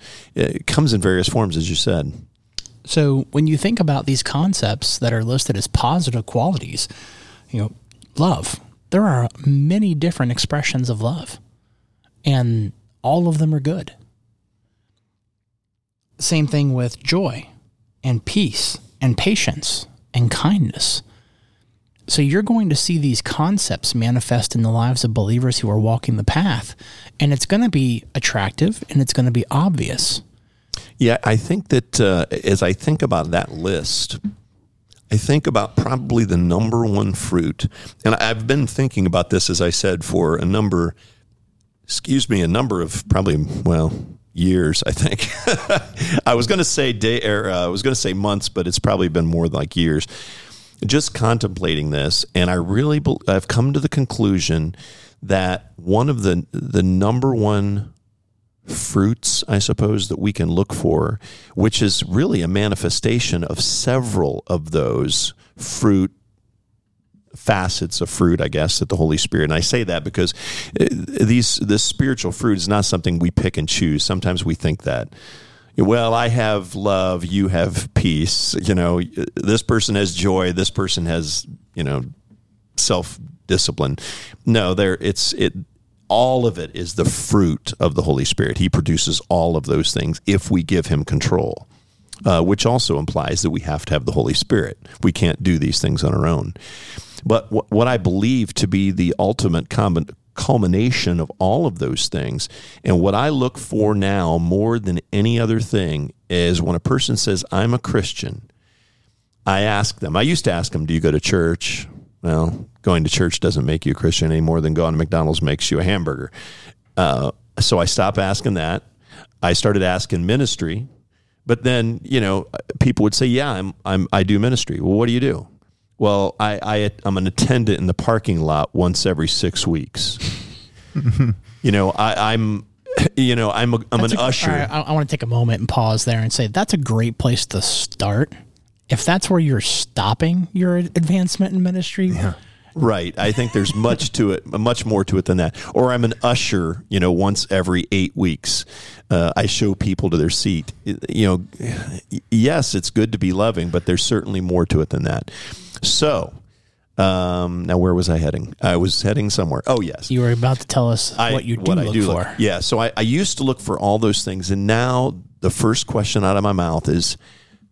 comes in various forms, as you said. So when you think about these concepts that are listed as positive qualities, you know, love, there are many different expressions of love, and all of them are good. Same thing with joy and peace and patience and kindness. So you're going to see these concepts manifest in the lives of believers who are walking the path, and it's going to be attractive and it's going to be obvious. Yeah, I think that uh, as I think about that list, I think about probably the number one fruit, and I've been thinking about this, as I said, for a number, excuse me, a number of probably well years. I think *laughs* I was going to say day, or uh, I was going to say months, but it's probably been more like years. Just contemplating this, and I really, bel- I've come to the conclusion that one of the the number one fruits, I suppose, that we can look for, which is really a manifestation of several of those fruit facets of fruit, I guess, that the Holy Spirit. And I say that because uh, these this spiritual fruit is not something we pick and choose. Sometimes we think that. Well, I have love, you have peace. You know, this person has joy, this person has, you know, self discipline. No, there it's it all of it is the fruit of the Holy Spirit. He produces all of those things if we give him control. Uh, which also implies that we have to have the Holy Spirit. We can't do these things on our own. But wh- what I believe to be the ultimate com- culmination of all of those things, and what I look for now more than any other thing, is when a person says, I'm a Christian, I ask them, I used to ask them, Do you go to church? Well, going to church doesn't make you a Christian any more than going to McDonald's makes you a hamburger. Uh, so I stopped asking that. I started asking ministry But then, you know, people would say, "Yeah, I'm, I'm, I do ministry." Well, what do you do? Well, I, I, I'm an attendant in the parking lot once every six weeks. *laughs* you know, I, I'm, you know, I'm, a, I'm That's an a- usher. all right, I, I want to take a moment and pause there and say that's a great place to start. If that's where you're stopping your advancement in ministry, Right. I think there's much to it, much more to it than that. Or I'm an usher, you know, once every eight weeks. Uh, I show people to their seat. You know, yes, it's good to be loving, but there's certainly more to it than that. So, um, now where was I heading? I was heading somewhere. Oh, yes. you were about to tell us I- what you do I look for. Yeah. So I, I used to look for all those things. And now the first question out of my mouth is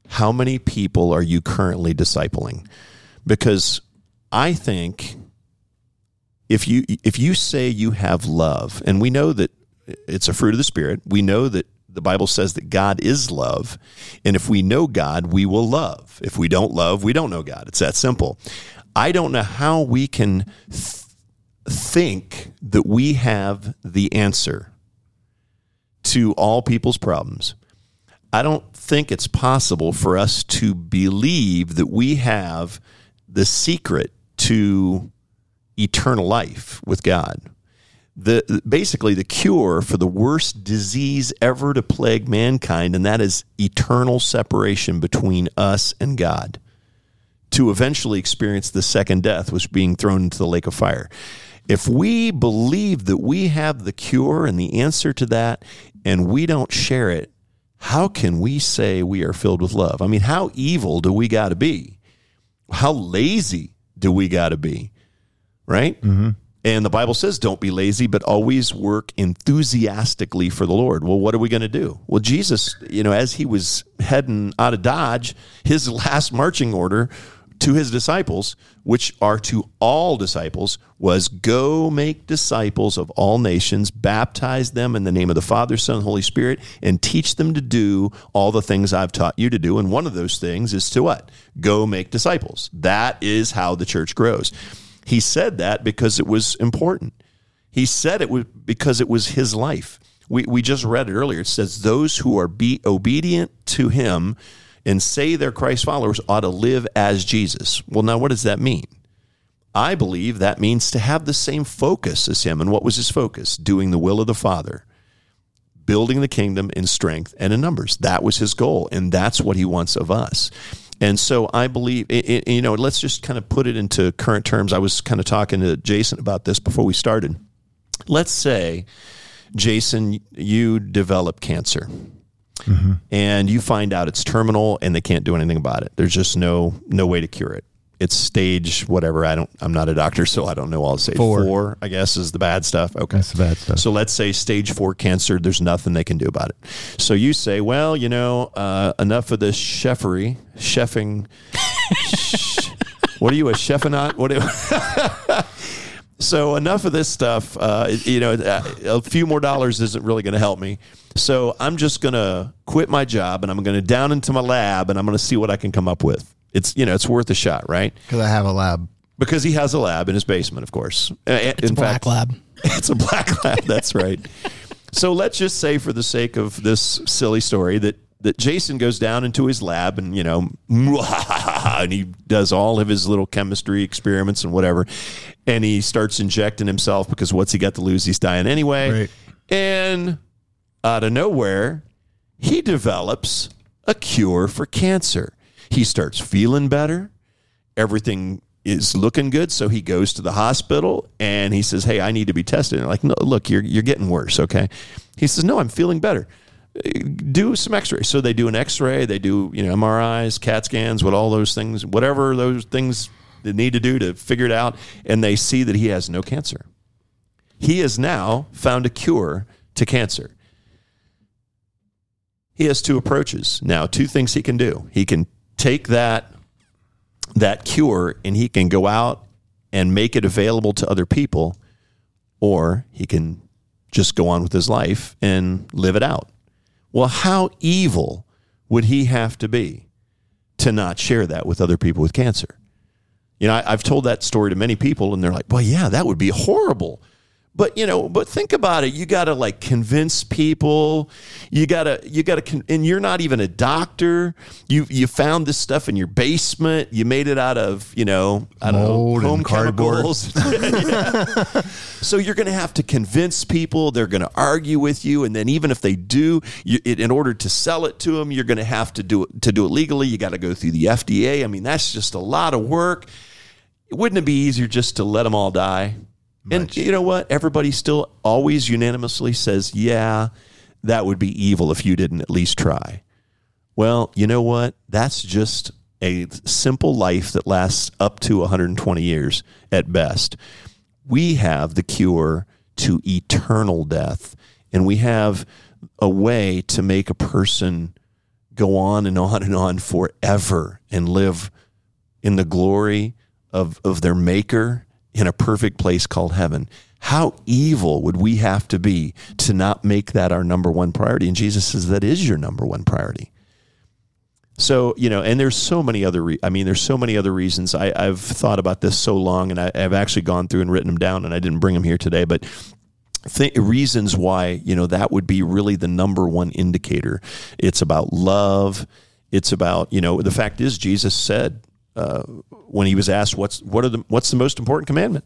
how many people are you currently discipling? Because I think if you if you say you have love, and we know that it's a fruit of the spirit, we know that the Bible says that God is love, and if we know God, we will love. If we don't love, we don't know God. It's that simple. I don't know how we can th- think that we have the answer to all people's problems. I don't think it's possible for us to believe that we have the secret to eternal life with God. The basically the cure for the worst disease ever to plague mankind and that is eternal separation between us and God. To eventually experience the second death was being thrown into the lake of fire. If we believe that we have the cure and the answer to that and we don't share it, how can we say we are filled with love? I mean, how evil do we got to be? How lazy do we got to be? Right? Mm-hmm. And the Bible says, don't be lazy, but always work enthusiastically for the Lord. Well, what are we going to do? Well, Jesus, you know, as he was heading out of Dodge, his *laughs* last marching order to his disciples, which are to all disciples, was go make disciples of all nations, baptize them in the name of the Father, Son, and Holy Spirit, and teach them to do all the things I've taught you to do. And one of those things is to what? Go make disciples. That is how the church grows. He said that because it was important. He said it was because it was his life. We, we just read it earlier. It says, Those who are be obedient to him and say they're Christ followers ought to live as Jesus. Well, now, what does that mean? I believe that means to have the same focus as him. And what was his focus? Doing the will of the Father, building the kingdom in strength and in numbers. That was his goal. And that's what he wants of us. And so I believe, it, it- you know, let's just kind of put it into current terms. I was kind of talking to Jason about this before we started. Let's say, Jason, you develop cancer mm-hmm. and you find out it's terminal and they can't do anything about it. There's just no no way to cure it. It's stage whatever. I don't. I'm not a doctor, so I don't know. I'll say Four. four. I guess is the bad stuff. Okay, That's the bad stuff. So let's say stage four cancer. There's nothing they can do about it. So you say, well, you know, uh, enough of this chefery, chefing. sh- *laughs* what are you a chefinaut? What? Do, *laughs* so enough of this stuff. Uh, you know, a few more dollars isn't really going to help me. So I'm just going to quit my job and I'm going to down into my lab and I'm going to see what I can come up with. It's you know it's worth a shot, right? Because I have a lab. Because he has a lab in his basement, of course. Uh, It's in a black fact, lab. *laughs* it's a black lab. That's right. So let's just say, for the sake of this silly story, that that Jason goes down into his lab and you know, *laughs* and he does all of his little chemistry experiments and whatever, and he starts injecting himself because what's he got to lose? He's dying anyway. Right. And out of nowhere, he develops a cure for cancer. He starts feeling better everything is looking good. So he goes to the hospital and he says, "Hey, I need to be tested." And they're like, "No, look, you're you're getting worse." Okay. He says, "No, I'm feeling better. Do some X-rays." So they do an X-ray. They do you know MRIs, CAT scans, what all those things, whatever those things they need to do to figure it out, and they see that he has no cancer. He has now found a cure to cancer. He has two approaches now. Two things he can do. He can take that that cure and he can go out and make it available to other people, or he can just go on with his life and live it out. Well, how evil would he have to be to not share that with other people with cancer? You know, I, I've told that story to many people, and they're like, "Well, yeah, that would be horrible." But you know, but think about it. You got to like convince people. You got to you got to con- and you're not even a doctor. You you found this stuff in your basement. You made it out of, you know, I don't Mold know, home cardboard. chemicals. *laughs* So you're going to have to convince people. They're going to argue with you, and then even if they do, you, it, in order to sell it to them, you're going to have to do it to do it legally. You got to go through the FDA. I mean, that's just a lot of work. Wouldn't it be easier just to let them all die? And you know what? Everybody still always unanimously says, "Yeah, that would be evil if you didn't at least try." Well, you know what? That's just a simple life that lasts up to 120 years at best. We have the cure to eternal death, and we have a way to make a person go on and on and on forever and live in the glory of, of their maker in a perfect place called heaven. How evil would we have to be to not make that our number one priority? And Jesus says that is your number one priority. So, you know, and there's so many other, re- I mean, there's so many other reasons. I, I've thought about this so long and I, I've actually gone through and written them down and I didn't bring them here today, but th- reasons why, you know, that would be really the number one indicator. It's about love. It's about, you know, the fact is Jesus said, uh, when he was asked what's what are the what's the most important commandment?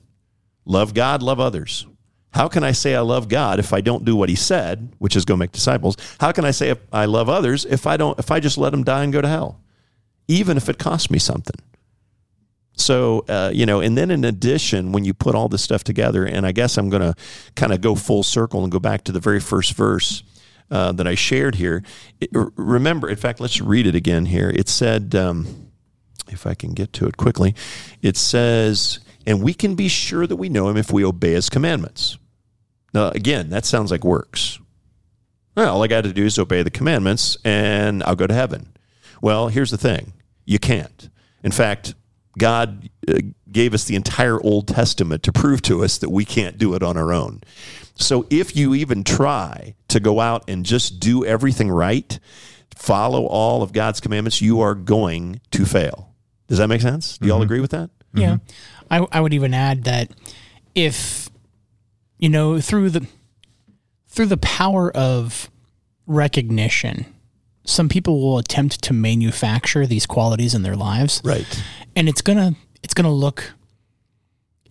Love god love others. How can i say i love god if i don't do what he said which is go make disciples? How can i say i love others if i don't if i just let them die and go to hell even if it costs me something? So uh, you know and then in addition when you put all this stuff together and i guess i'm going to kind of go full circle and go back to the very first verse uh, that i shared here it, remember in fact let's read it again here. It said um, if I can get to it quickly, it says, and we can be sure that we know him if we obey his commandments. Now, again, that sounds like works. Well, all I got to do is obey the commandments and I'll go to heaven. Well, here's the thing you can't. In fact, God uh, gave us the entire Old Testament to prove to us that we can't do it on our own. So if you even try to go out and just do everything right, follow all of God's commandments, you are going to fail. Does that make sense? Do you all mm-hmm. agree with that? Mm-hmm. Yeah. I, I would even add that if, you know, through the through the power of recognition, some people will attempt to manufacture these qualities in their lives. Right. And it's gonna it's gonna look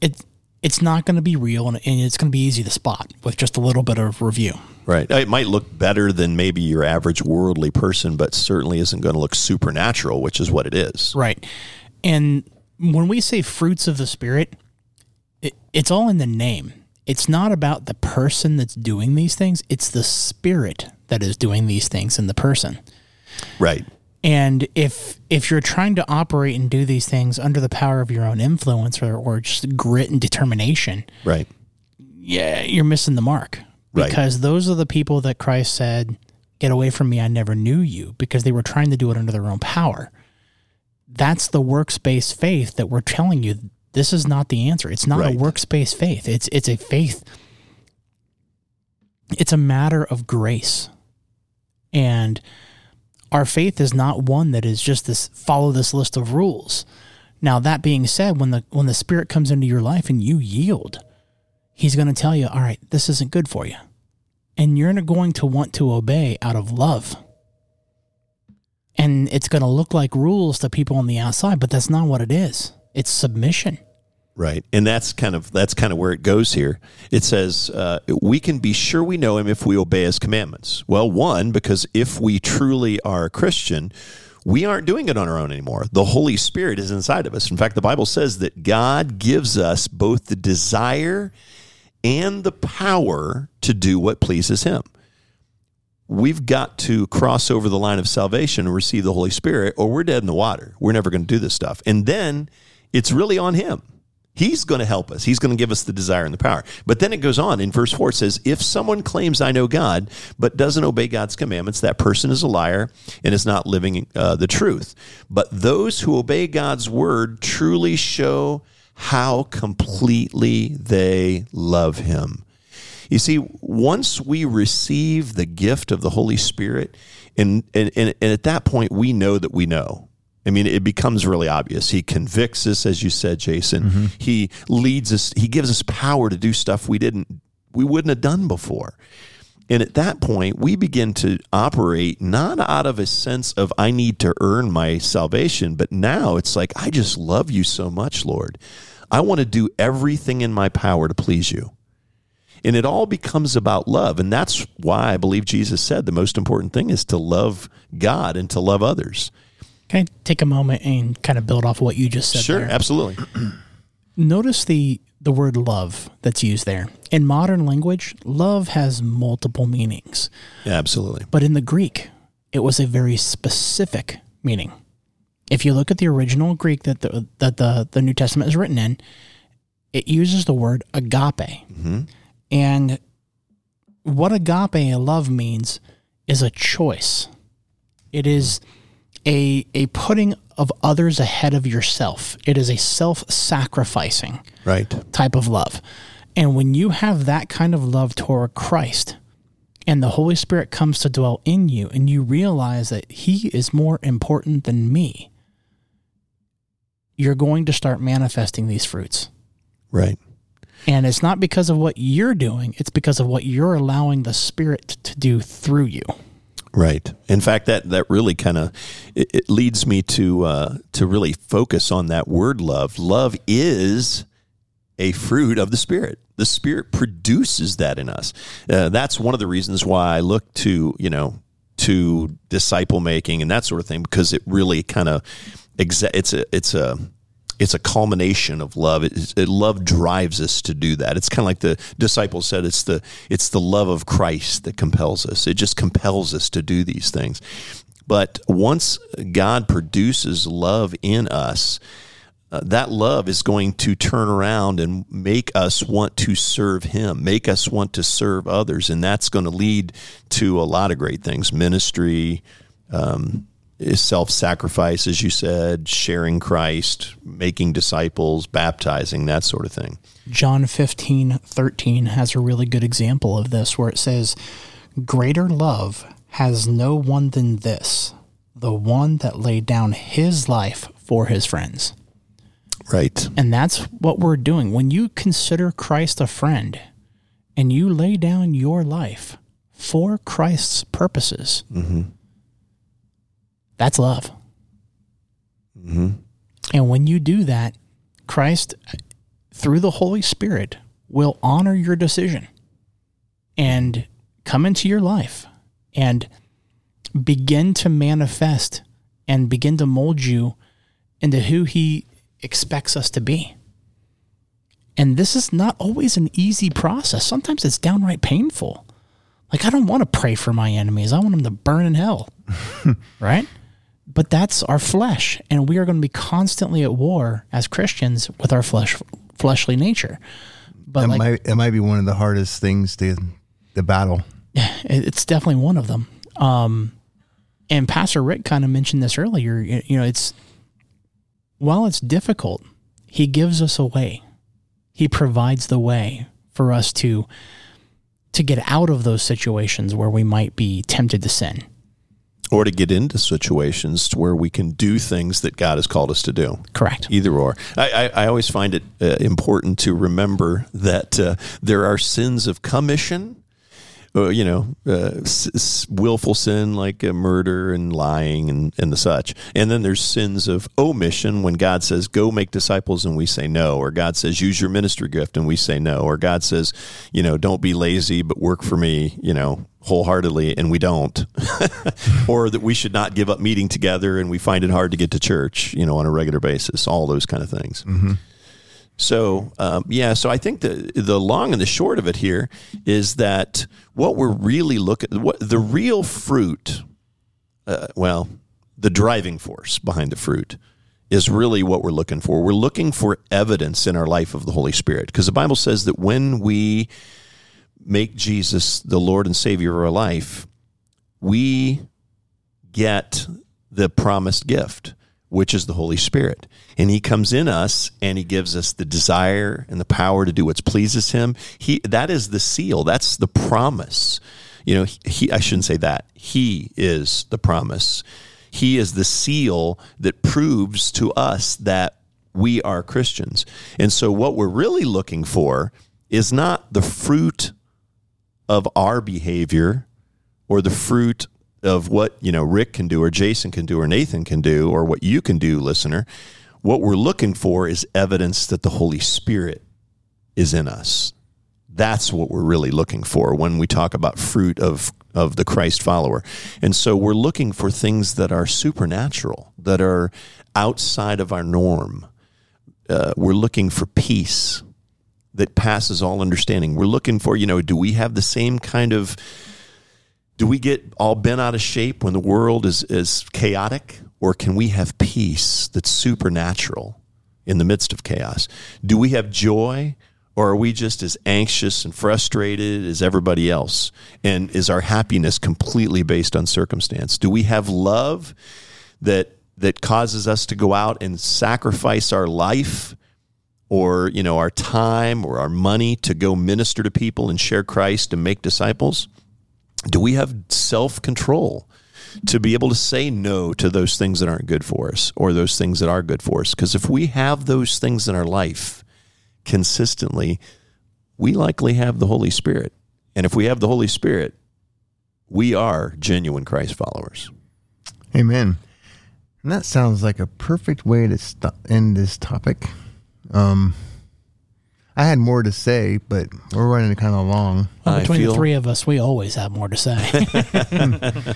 it it's not gonna be real and, and it's gonna be easy to spot with just a little bit of review. Right. It might look better than maybe your average worldly person, but certainly isn't going to look supernatural, which is what it is. Right. And when we say fruits of the spirit, it, it's all in the name. It's not about the person that's doing these things, it's the spirit that is doing these things in the person. Right. And if if you're trying to operate and do these things under the power of your own influence or, or just grit and determination, Right. yeah, you're missing the mark. Right. Because those are the people that Christ said, Get away from me, I never knew you, because they were trying to do it under their own power. That's the works based faith that we're telling you this is not the answer. It's not Right. a works based faith. It's it's a faith. It's a matter of grace. And our faith is not one that is just this follow this list of rules. Now that being said, when the when the spirit comes into your life and you yield, he's going to tell you, all right, this isn't good for you. And you're going to want to obey out of love. And it's going to look like rules to people on the outside, but that's not what it is. It's submission. Right. And that's kind of that's kind of where it goes here. It says uh, we can be sure we know him if we obey his commandments. Well, one because if we truly are a Christian, we aren't doing it on our own anymore. The Holy Spirit is inside of us. In fact, the Bible says that God gives us both the desire and the power to do what pleases him. We've got to cross over the line of salvation and receive the Holy Spirit, or we're dead in the water. We're never going to do this stuff. And then it's really on him. He's going to help us. He's going to give us the desire and the power. But then it goes on in verse 4 it says, If someone claims I know God, but doesn't obey God's commandments, that person is a liar and is not living uh, the truth. But those who obey God's word truly show how completely they love him. You see, once we receive the gift of the Holy Spirit, and, and, and, and at that point, we know that we know. I mean, it becomes really obvious. He convicts us, as you said, Jason. Mm-hmm. He leads us. He gives us power to do stuff we didn't, we wouldn't have done before. And at that point, we begin to operate not out of a sense of I need to earn my salvation, but now it's like I just love you so much, Lord. I want to do everything in my power to please you. And it all becomes about love. And that's why I believe Jesus said the most important thing is to love God and to love others. Can I take a moment and kind of build off what you just said? Sure, there? absolutely. *clears throat* Notice the the word love that's used there. In modern language, love has multiple meanings. Yeah, absolutely. But in the Greek, it was a very specific meaning. If you look at the original Greek that the, that the, the New Testament is written in, it uses the word agape. Mm-hmm. And what agape love means is a choice. It is a a putting of others ahead of yourself. It is a self-sacrificing Right. type of love. And when you have that kind of love toward Christ and the Holy Spirit comes to dwell in you and you realize that He is more important than me, you're going to start manifesting these fruits. Right. And it's not because of what you're doing, it's because of what you're allowing the Spirit to do through you. Right. In fact, that that really kind of it, it leads me to uh, to really focus on that word love. Love is a fruit of the Spirit. The Spirit produces that in us. Uh, that's one of the reasons why I look to you know to disciple making and that sort of thing because it really kind of exa- it's a it's a it's a culmination of love. It, it, love drives us to do that. It's kind of like the disciples said. It's the it's the love of Christ that compels us. It just compels us to do these things. But once God produces love in us, uh, that love is going to turn around and make us want to serve Him, make us want to serve others, and that's going to lead to a lot of great things: ministry. Um, self sacrifice, as you said, sharing Christ, making disciples, baptizing, that sort of thing. John 15, 13 has a really good example of this where it says, Greater love has no one than this, the one that laid down his life for his friends. Right. And that's what we're doing. When you consider Christ a friend and you lay down your life for Christ's purposes, mm-hmm. That's love. Mm-hmm. And when you do that, Christ, through the Holy Spirit, will honor your decision and come into your life and begin to manifest and begin to mold you into who He expects us to be. And this is not always an easy process. Sometimes it's downright painful. Like, I don't want to pray for my enemies, I want them to burn in hell. *laughs* right? But that's our flesh. And we are going to be constantly at war as Christians with our flesh, fleshly nature. But That like, might it might be one of the hardest things to the battle. it- it's definitely one of them. Um, and Pastor Rick kind of mentioned this earlier. You know, it's while it's difficult, he gives us a way. He provides the way for us to to get out of those situations where we might be tempted to sin. Or to get into situations where we can do things that God has called us to do. Correct. Either or. I, I, I always find it uh, important to remember that uh, there are sins of commission. Uh, you know, uh, s- s- willful sin like uh, murder and lying and, and the such. And then there's sins of omission when God says, go make disciples and we say no. Or God says, use your ministry gift and we say no. Or God says, you know, don't be lazy, but work for me, you know, wholeheartedly and we don't. *laughs* or that we should not give up meeting together and we find it hard to get to church, you know, on a regular basis, all those kind of things. So um, yeah, so I think the the long and the short of it here is that what we're really looking, what the real fruit, uh, well, the driving force behind the fruit is really what we're looking for. We're looking for evidence in our life of the Holy Spirit because the Bible says that when we make Jesus the Lord and Savior of our life, we get the promised gift, which is the Holy Spirit. And he comes in us and he gives us the desire and the power to do what pleases him. He that is the seal. That's the promise. You know, he I shouldn't say that. He is the promise. He is the seal that proves to us that we are Christians. And so, what we're really looking for is not the fruit of our behavior or the fruit of what you know Rick can do or Jason can do or Nathan can do or what you can do listener what we're looking for is evidence that the Holy Spirit is in us. That's what we're really looking for when we talk about fruit of of the Christ follower. And so we're looking for things that are supernatural that are outside of our norm. Uh, we're looking for peace that passes all understanding. We're looking for you know do we have the same kind of do we get all bent out of shape when the world is, is chaotic? Or can we have peace that's supernatural in the midst of chaos? Do we have joy? Or are we just as anxious and frustrated as everybody else? And is our happiness completely based on circumstance? Do we have love that that causes us to go out and sacrifice our life or you know our time or our money to go minister to people and share Christ and make disciples? Do we have self control to be able to say no to those things that aren't good for us or those things that are good for us? Because if we have those things in our life consistently, we likely have the Holy Spirit. And if we have the Holy Spirit, we are genuine Christ followers. Amen. And that sounds like a perfect way to end this topic. Um, I had more to say, but we're running kind of long. Well, between feel- the three of us, we always have more to say. *laughs*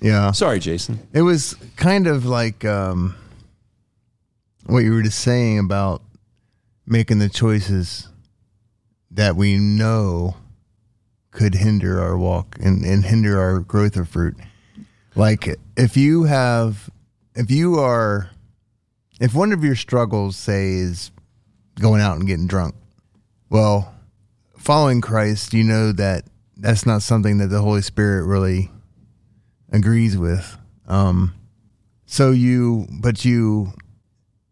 Yeah. Sorry, Jason. It was kind of like um, what you were just saying about making the choices that we know could hinder our walk and, and hinder our growth of fruit. Like if you have, if you are, if one of your struggles, say, is going out and getting drunk, well, following Christ, you know that that's not something that the Holy Spirit really agrees with. Um, so you, but you,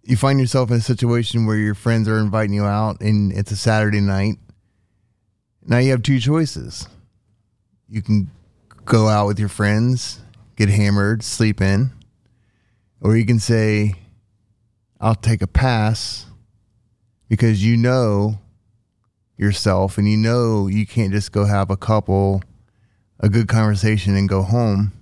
you find yourself in a situation where your friends are inviting you out and it's a Saturday night. Now you have two choices. You can go out with your friends, get hammered, sleep in, or you can say, I'll take a pass because you know yourself and you know you can't just go have a couple, a good conversation and go home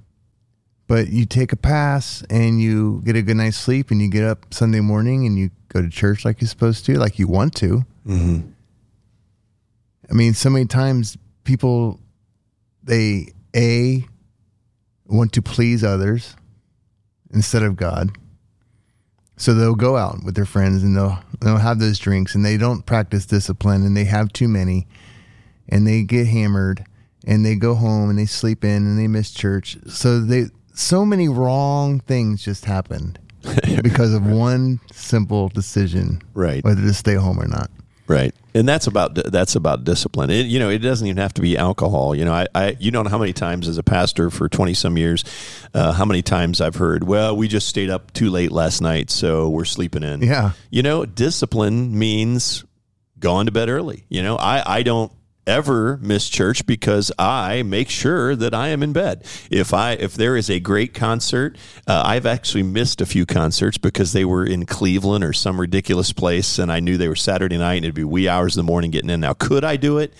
but you take a pass and you get a good night's sleep and you get up Sunday morning and you go to church like you're supposed to, like you want to. Mm-hmm. I mean, so many times people, they, A, want to please others instead of God. So they'll go out with their friends and they'll, they'll have those drinks and they don't practice discipline and they have too many and they get hammered and they go home and they sleep in and they miss church. So they, so many wrong things just happened *laughs* because of one simple decision, Right. Whether to stay home or not. Right, and that's about that's about discipline. It, you know, it doesn't even have to be alcohol. You know, I, I you don't know how many times as a pastor for twenty some years, uh, how many times I've heard, "Well, we just stayed up too late last night, so we're sleeping in." Yeah. you know, discipline means going to bed early. You know, I I don't ever miss church because I make sure that I am in bed. If I if there is a great concert, uh, I've actually missed a few concerts because they were in Cleveland or some ridiculous place, and I knew they were Saturday night, and it'd be wee hours in the morning getting in. Now, could I do it?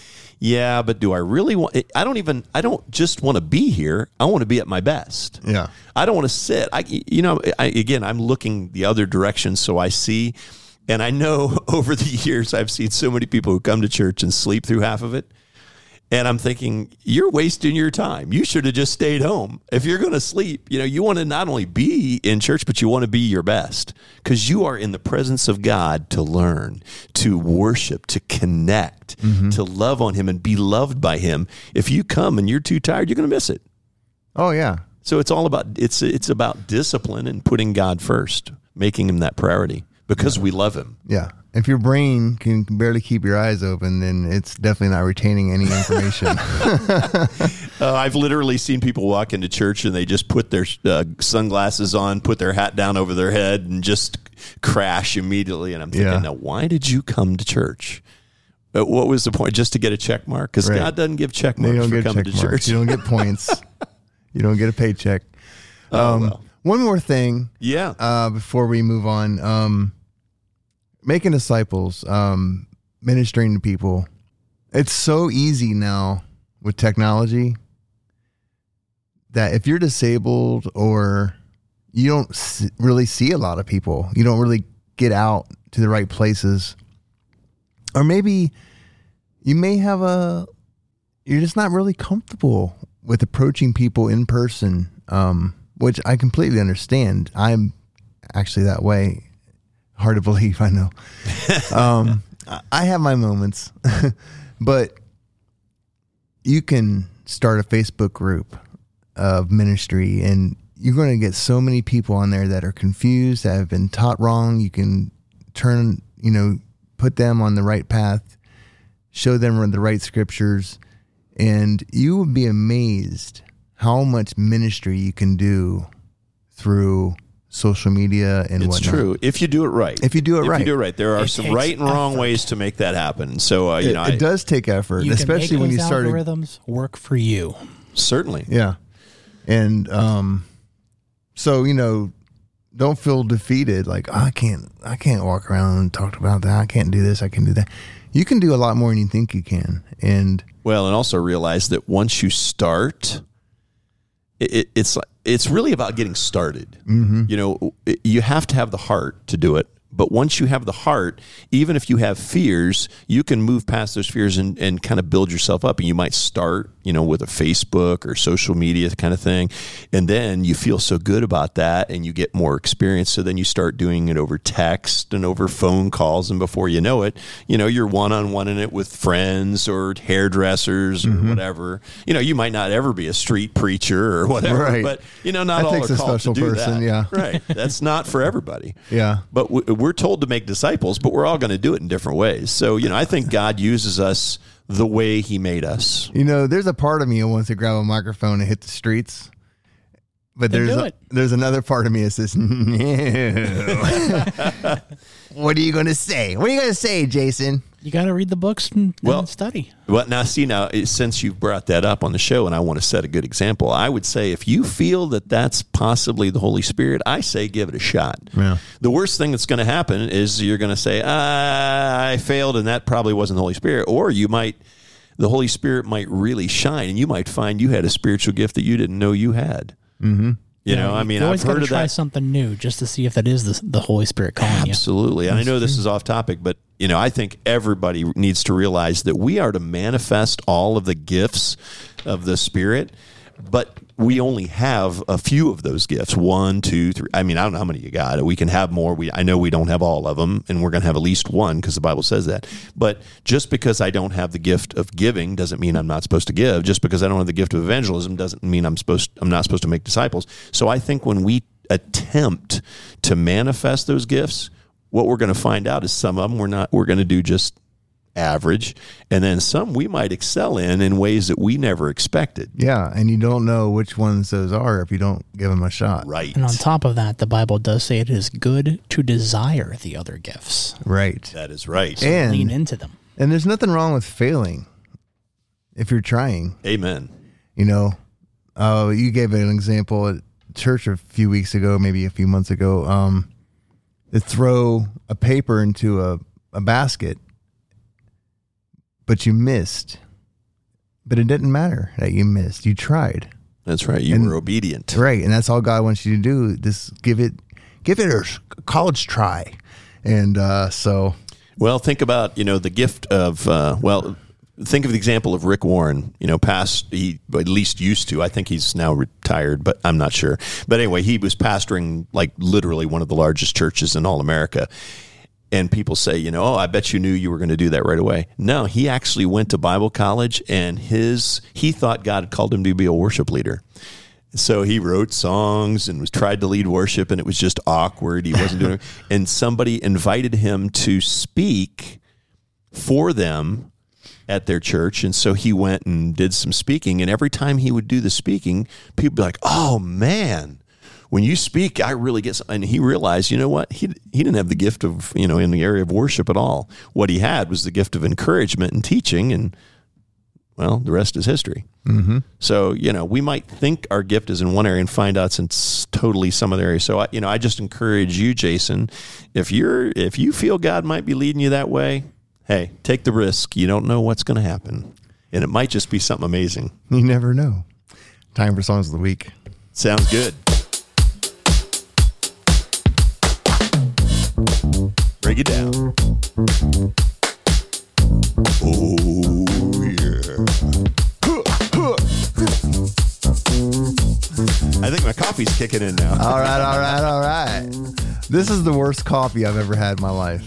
Yeah, but do I really want? I don't even. I don't just want to be here. I want to be at my best. Yeah. I don't want to sit. I, you know, I, again, I'm looking the other direction, so I see, and I know *laughs* over the years I've seen so many people who come to church and sleep through half of it, and I'm thinking you're wasting your time. You should have just stayed home. If you're going to sleep, you know, you want to not only be in church, but you want to be your best because you are in the presence of God to learn, to worship, to connect, mm-hmm. to love on Him and be loved by Him. If you come and you're too tired, you're going to miss it. Oh yeah. So it's all about it's it's about discipline and putting God first, making him that priority because we love him. Yeah. If your brain can barely keep your eyes open, then it's definitely not retaining any information. *laughs* *laughs* Uh, I've literally seen people walk into church and they just put their uh, sunglasses on, put their hat down over their head, and just crash immediately. And I'm thinking, Yeah. now why did you come to church? Uh, what was the point? Just to get a check mark? Because Right. God doesn't give check you marks don't for get coming check to marks. church. You don't get *laughs* points. you don't get a paycheck. Oh, Um, well. One more thing Yeah. uh, before we move on. Um, making disciples, um, ministering to people. It's so easy now with technology that if you're disabled or you don't really see a lot of people, you don't really get out to the right places, or maybe you may have a, you're just not really comfortable with approaching people in person, um, which I completely understand. I'm actually that way. Hard to believe, I know. *laughs* um, I- I have my moments, *laughs* but you can start a Facebook group of ministry and you're going to get so many people on there that are confused, that have been taught wrong. You can turn, you know, put them on the right path, show them the right scriptures, and you would be amazed how much ministry you can do through social media and It's whatnot. true if you do it right. If you do it if right. you do it right, there are It some takes right and wrong effort. ways to make that happen. So uh, you It, know, it I, does take effort, You especially can make when you those started. algorithms work for you. certainly. Yeah. And um so, you know, don't feel defeated like "Oh, I can't I can't walk around and talk about that. I can't do this, I can do that. You can do a lot more than you think you can. And Well, and also realize that once you start, it, it, it's like- it's really about getting started. Mm-hmm. You know, you have to have the heart to do it. But once you have the heart, even if you have fears, you can move past those fears and, and kind of build yourself up. And you might start, you know, with a Facebook or social media kind of thing. And then you feel so good about that and you get more experience. So then you start doing it over text and over phone calls. And before you know it, you know, you're one on one in it with friends or hairdressers or Mm-hmm. whatever. You know, you might not ever be a street preacher or whatever, Right. but, you know, not That all takes are a called special to do person, that. yeah. Right. That's not for everybody. *laughs* yeah. But w- we're told to make disciples, but we're all going to do it in different ways. So, you know, I think God uses us the way He made us. You know, there's a part of me who wants to grab a microphone and hit the streets. But Then there's a, there's another part of me that says, no. *laughs* what are you going to say? What are you going to say, Jason? You got to read the books and, Well- and study. Well, now, see, now, since you've brought that up on the show and I want to set a good example, I would say if you feel that that's possibly the Holy Spirit, I say give it a shot. Yeah. The worst thing that's going to happen is you're going to say, ah, I failed and that probably wasn't the Holy Spirit. Or you might, the Holy Spirit might really shine and you might find you had a spiritual gift that you didn't know you had. Mm-hmm. You know, I mean, you always I've got heard to of try that. something new just to see if that is the, the Holy Spirit calling you. Absolutely. And I know this is off topic, but you know, I think everybody needs to realize that we are to manifest all of the gifts of the Spirit, but we only have a few of those gifts. One, two, three. I mean, I don't know how many you got. We can have more. We I know we don't have all of them, and we're going to have at least one because the Bible says that. But just because I don't have the gift of giving doesn't mean I'm not supposed to give. Just because I don't have the gift of evangelism doesn't mean I'm supposed I'm not supposed to make disciples. So I think when we attempt to manifest those gifts, what we're going to find out is some of them we're not we're going to do just average and then some we might excel in in ways that we never expected Yeah. And you don't know which ones those are if you don't give them a shot. right And on top of that, the Bible does say it is good to desire the other gifts. Right. that is right Lean And, into them. and there's nothing wrong with failing if you're trying. amen You know, uh, you gave an example at church a few weeks ago, maybe a few months ago. Um, to throw a paper into a, a basket, but you missed. But it didn't matter that you missed. You tried, that's right you And- were obedient right? And that's all God wants you to do. Just give it, give it a college try. And uh, so, Well, think about you know the gift of uh, well, think of the example of Rick Warren. You know, past he at least used to. I think he's now retired, but I'm not sure. But anyway, he was pastoring like literally one of the largest churches in all America. And people say, you know, oh, I bet you knew you were going to do that right away. No, he actually went to Bible college, and his he thought God called him to be a worship leader. So he wrote songs and was tried to lead worship, and it was just awkward. He wasn't doing it. *laughs* And somebody invited him to speak for them at their church. And so he went and did some speaking. And every time he would do the speaking, people would be like, oh, man. When you speak, I really get. Some, and he realized, you know what? He he didn't have the gift of you know in the area of worship at all. What he had was the gift of encouragement and teaching, and well, the rest is history. Mm-hmm. So you know, we might think our gift is in one area and find out it's totally some other area. So I, you know, I just encourage you, Jason, if you're if you feel God might be leading you that way, hey, take the risk. You don't know what's going to happen, and it might just be something amazing. You never know. Time for songs of the week. Sounds good. Break it down. Oh yeah. I think my coffee's kicking in now. All right, all right, all right. This is the worst coffee I've ever had in my life.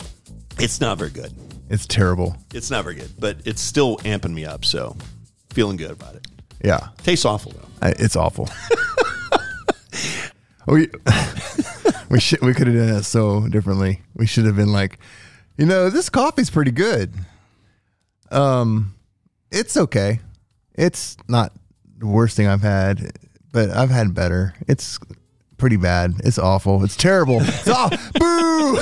It's not very good. It's terrible. It's not very good, but it's still amping me up. So feeling good about it. Yeah, Tastes awful though. I, it's awful. *laughs* we *laughs* we should we could have done that so differently. We should have been like, you know, this coffee's pretty good. Um, it's okay. It's not the worst thing I've had, but I've had better. It's pretty bad. It's awful. It's terrible. It's all *laughs* boo.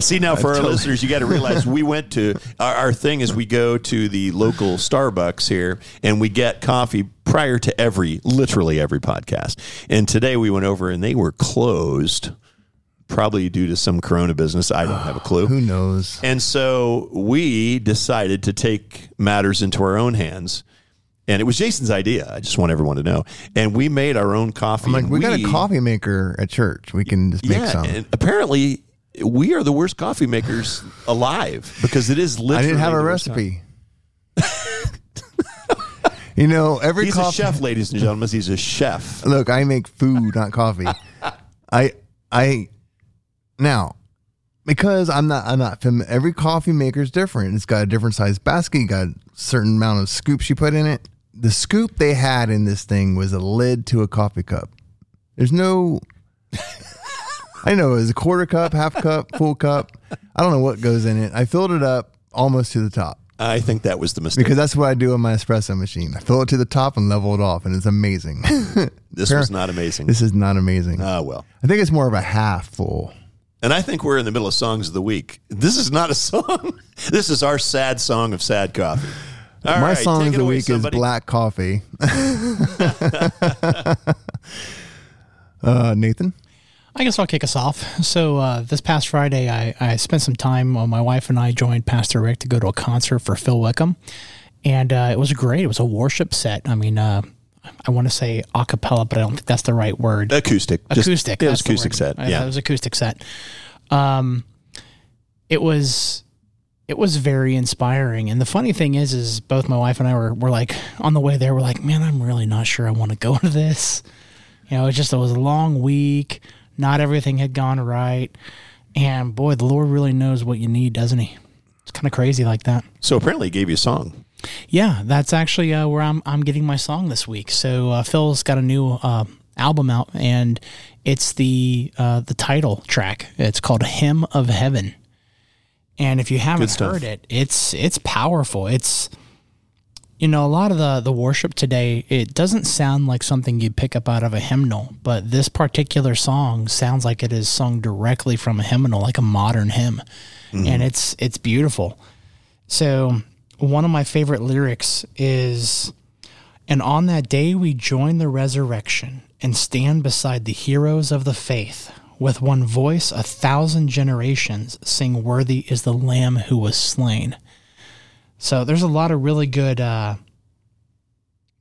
See now, for our totally- listeners, you got to realize we went to our, our thing is we go to the local Starbucks here and we get coffee prior to every, literally every podcast. And today we went over and they were closed, probably due to some Corona business. I don't have a clue. *sighs* Who knows? And so we decided to take matters into our own hands. And it was Jason's idea. I just want everyone to know. And we made our own coffee. I'm like, and we got a coffee maker at church. We can just make yeah, some. and apparently we are the worst coffee makers alive because it is literally. I didn't have a recipe. *laughs* you know, every He's coffee. a chef, ladies and gentlemen. He's a chef. Look, I make food, not coffee. *laughs* I I now because I'm not I'm not fam- every coffee maker is different. It's got a different size basket. You got a certain amount of scoops you put in it. The scoop they had in this thing was a lid to a coffee cup. There's no. *laughs* I know it was a quarter cup, half cup, full cup. I don't know what goes in it. I filled it up almost to the top I think that was the mistake. because that's what I do on my espresso machine. I fill it to the top and level it off, and it's amazing. *laughs* this was not amazing. this is not amazing. Ah, well. I think it's more of a half full. And I think we're in the middle of songs of the week. This is not a *laughs* song. this is our sad song of sad coffee. All My right, song of the away, week somebody. is Black Coffee. *laughs* *laughs* uh, Nathan? I guess I'll kick us off. So uh, this past Friday, I, I spent some time. Uh, my wife and I joined Pastor Rick to go to a concert for Phil Wickham, and uh, it was great. It was a worship set. I mean, uh, I want to say a cappella, but I don't think that's the right word. Acoustic. Just- acoustic. Yeah, it was acoustic set. Yeah. it was acoustic set. Um, it was it was very inspiring. And the funny thing is, is both my wife and I were were like on the way there. We're like, man, I'm really not sure I want to go to this. You know, it was just it was a long week. Not everything had gone right, and boy, the Lord really knows what you need, doesn't He? It's kind of crazy like that. So apparently he gave you a song. Yeah, that's actually uh, where I'm I'm getting my song this week. So uh, Phil's got a new uh, album out, and it's the uh, the title track. It's called "Hymn of Heaven," and if you haven't heard it, it's it's powerful. It's you know a lot of the the worship today. It doesn't sound like something you pick up out of a hymnal, but this particular song sounds like it is sung directly from a hymnal, like a modern hymn, mm-hmm. and it's it's beautiful. So, one of my favorite lyrics is And on that day we join the resurrection and stand beside the heroes of the faith. With one voice, a thousand generations sing, Worthy is the Lamb who was slain. So, there's a lot of really good. Uh,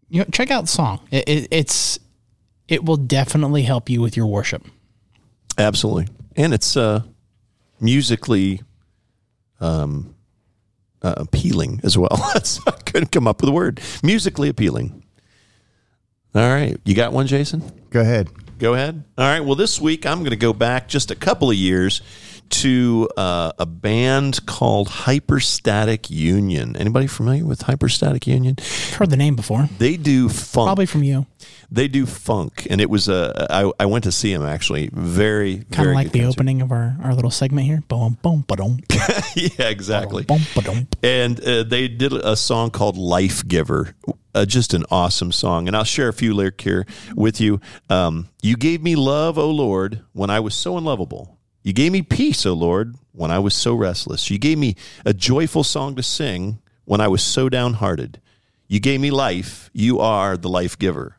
you know, check out the song. It, it, it's it will definitely help you with your worship. Absolutely. And it's uh, musically um, uh, appealing as well. *laughs* I couldn't come up with a word. Musically appealing. All right. You got one, Jason? Go ahead. Go ahead. All right. Well, this week I'm going to go back just a couple of years to uh, a band called Hyperstatic Union. Anybody familiar with Hyperstatic Union? I've heard the name before, They do funk. probably from you. They do funk, and it was a. I, I went to see them actually. Very Kind of like the concert. opening of our, our little segment here. Boom, boom, ba-dum, *laughs* yeah, exactly. boom, ba-dum. And uh, they did a song called "Life Giver." Uh, just an awesome song, and I'll share a few lyrics here with you. Um, you gave me love, O Lord, when I was so unlovable. You gave me peace, O Lord, when I was so restless. You gave me a joyful song to sing when I was so downhearted. You gave me life. You are the life giver.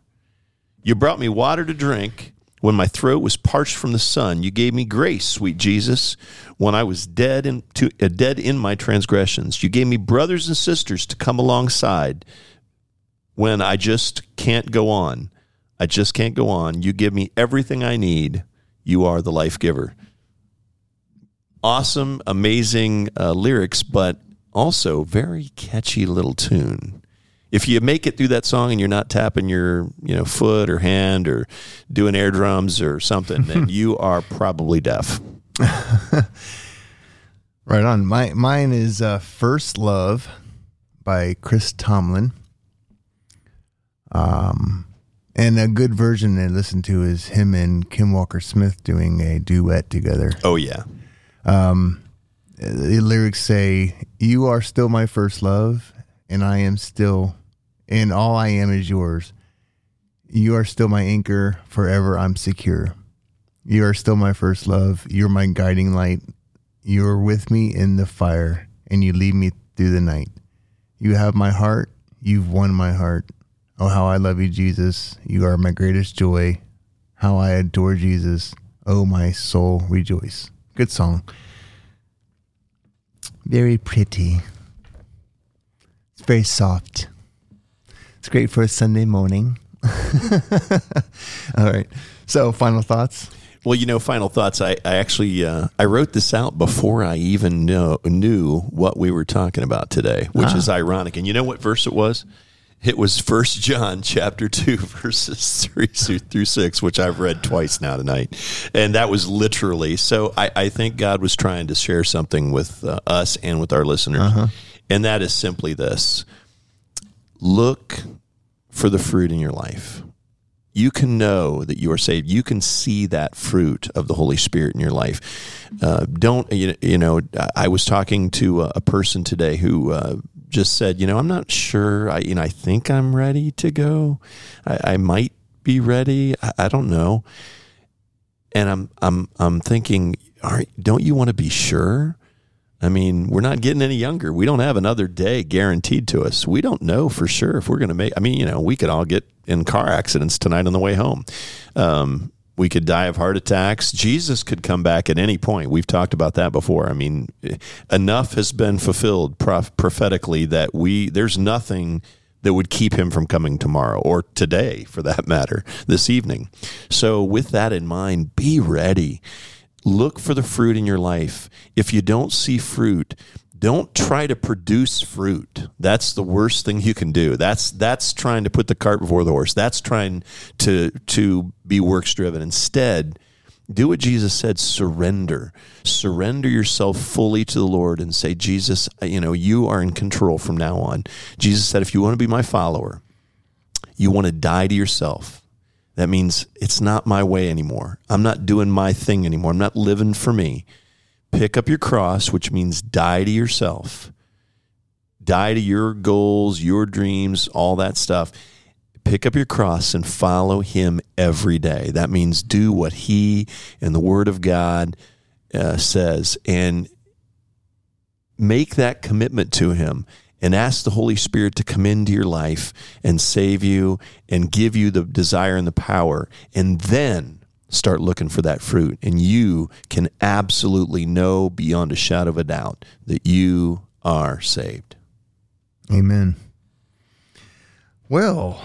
You brought me water to drink when my throat was parched from the sun. You gave me grace, sweet Jesus, when I was dead in, to, uh, dead in my transgressions. You gave me brothers and sisters to come alongside when I just can't go on. I just can't go on. You give me everything I need. You are the life giver. Awesome, amazing uh, lyrics, but also very catchy little tune. If you make it through that song and you're not tapping your you know foot or hand or doing air drums or something, then *laughs* you are probably deaf. *laughs* Right on. My mine is uh, "First Love" by Chris Tomlin. Um, and a good version I listened to is him and Kim Walker Smith doing a duet together. Oh yeah, Um, the lyrics say, "You are still my first love, and I am still, and all I am is yours. You are still my anchor, forever I'm secure. You are still my first love. You're my guiding light. You are with me in the fire, and you lead me through the night. You have my heart. You've won my heart. Oh, how I love you, Jesus. You are my greatest joy. How I adore Jesus. Oh, my soul, rejoice. Good song. Very pretty. It's very soft. It's great for a Sunday morning. *laughs* All right. So, final thoughts. Well, you know, final thoughts. I, I actually uh, I wrote this out before I even know, knew what we were talking about today, which is ironic. And you know what verse it was? It was First John *laughs* chapter two, *laughs* verses three through six, which I've read twice now tonight, and that was literally. So I, I think God was trying to share something with uh, us and with our listeners, and that is simply this: look for the fruit in your life you can know that you are saved. You can see that fruit of the Holy Spirit in your life. Uh, don't you, you know? I was talking to a, person today who uh, just said, you know, I'm not sure. I you know, I think I'm ready to go. I, I might be ready. I, I don't know. And I'm I'm I'm thinking, all right, don't you want to be sure? I mean, we're not getting any younger. We don't have another day guaranteed to us. We don't know for sure if we're going to make. I mean, you know, we could all get in car accidents tonight on the way home. Um, we could die of heart attacks. Jesus could come back at any point. We've talked about that before. I mean, enough has been fulfilled prof- prophetically that we there's nothing that would keep him from coming tomorrow or today for that matter, this evening. So with that in mind, be ready look for the fruit in your life. If you don't see fruit, don't try to produce fruit. That's the worst thing you can do. That's that's trying to put the cart before the horse. That's trying to to be works driven. Instead, do what Jesus said, surrender. Surrender yourself fully to the Lord and say, Jesus, you know, you are in control from now on. Jesus said, if you want to be my follower, you want to die to yourself. That means it's not my way anymore. I'm not doing my thing anymore. I'm not living for me. Pick up your cross, which means die to yourself, die to your goals, your dreams, all that stuff. Pick up your cross and follow him every day. That means do what he and the word of God uh, says and make that commitment to him and ask the Holy Spirit to come into your life and save you and give you the desire and the power. And then start looking for that fruit. And you can absolutely know beyond a shadow of a doubt that you are saved. Amen. Well,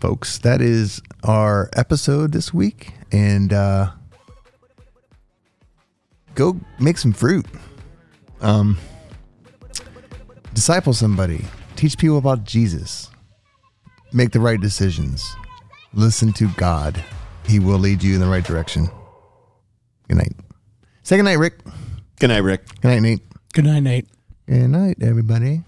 folks, that is our episode this week. And uh, go make some fruit. Um, disciple somebody. Teach people about Jesus. Make the right decisions. Listen to God. He will lead you in the right direction. Good night. Say good night, Rick. Good night, Rick. Good night, Nate. Good night, Nate. Good night, everybody.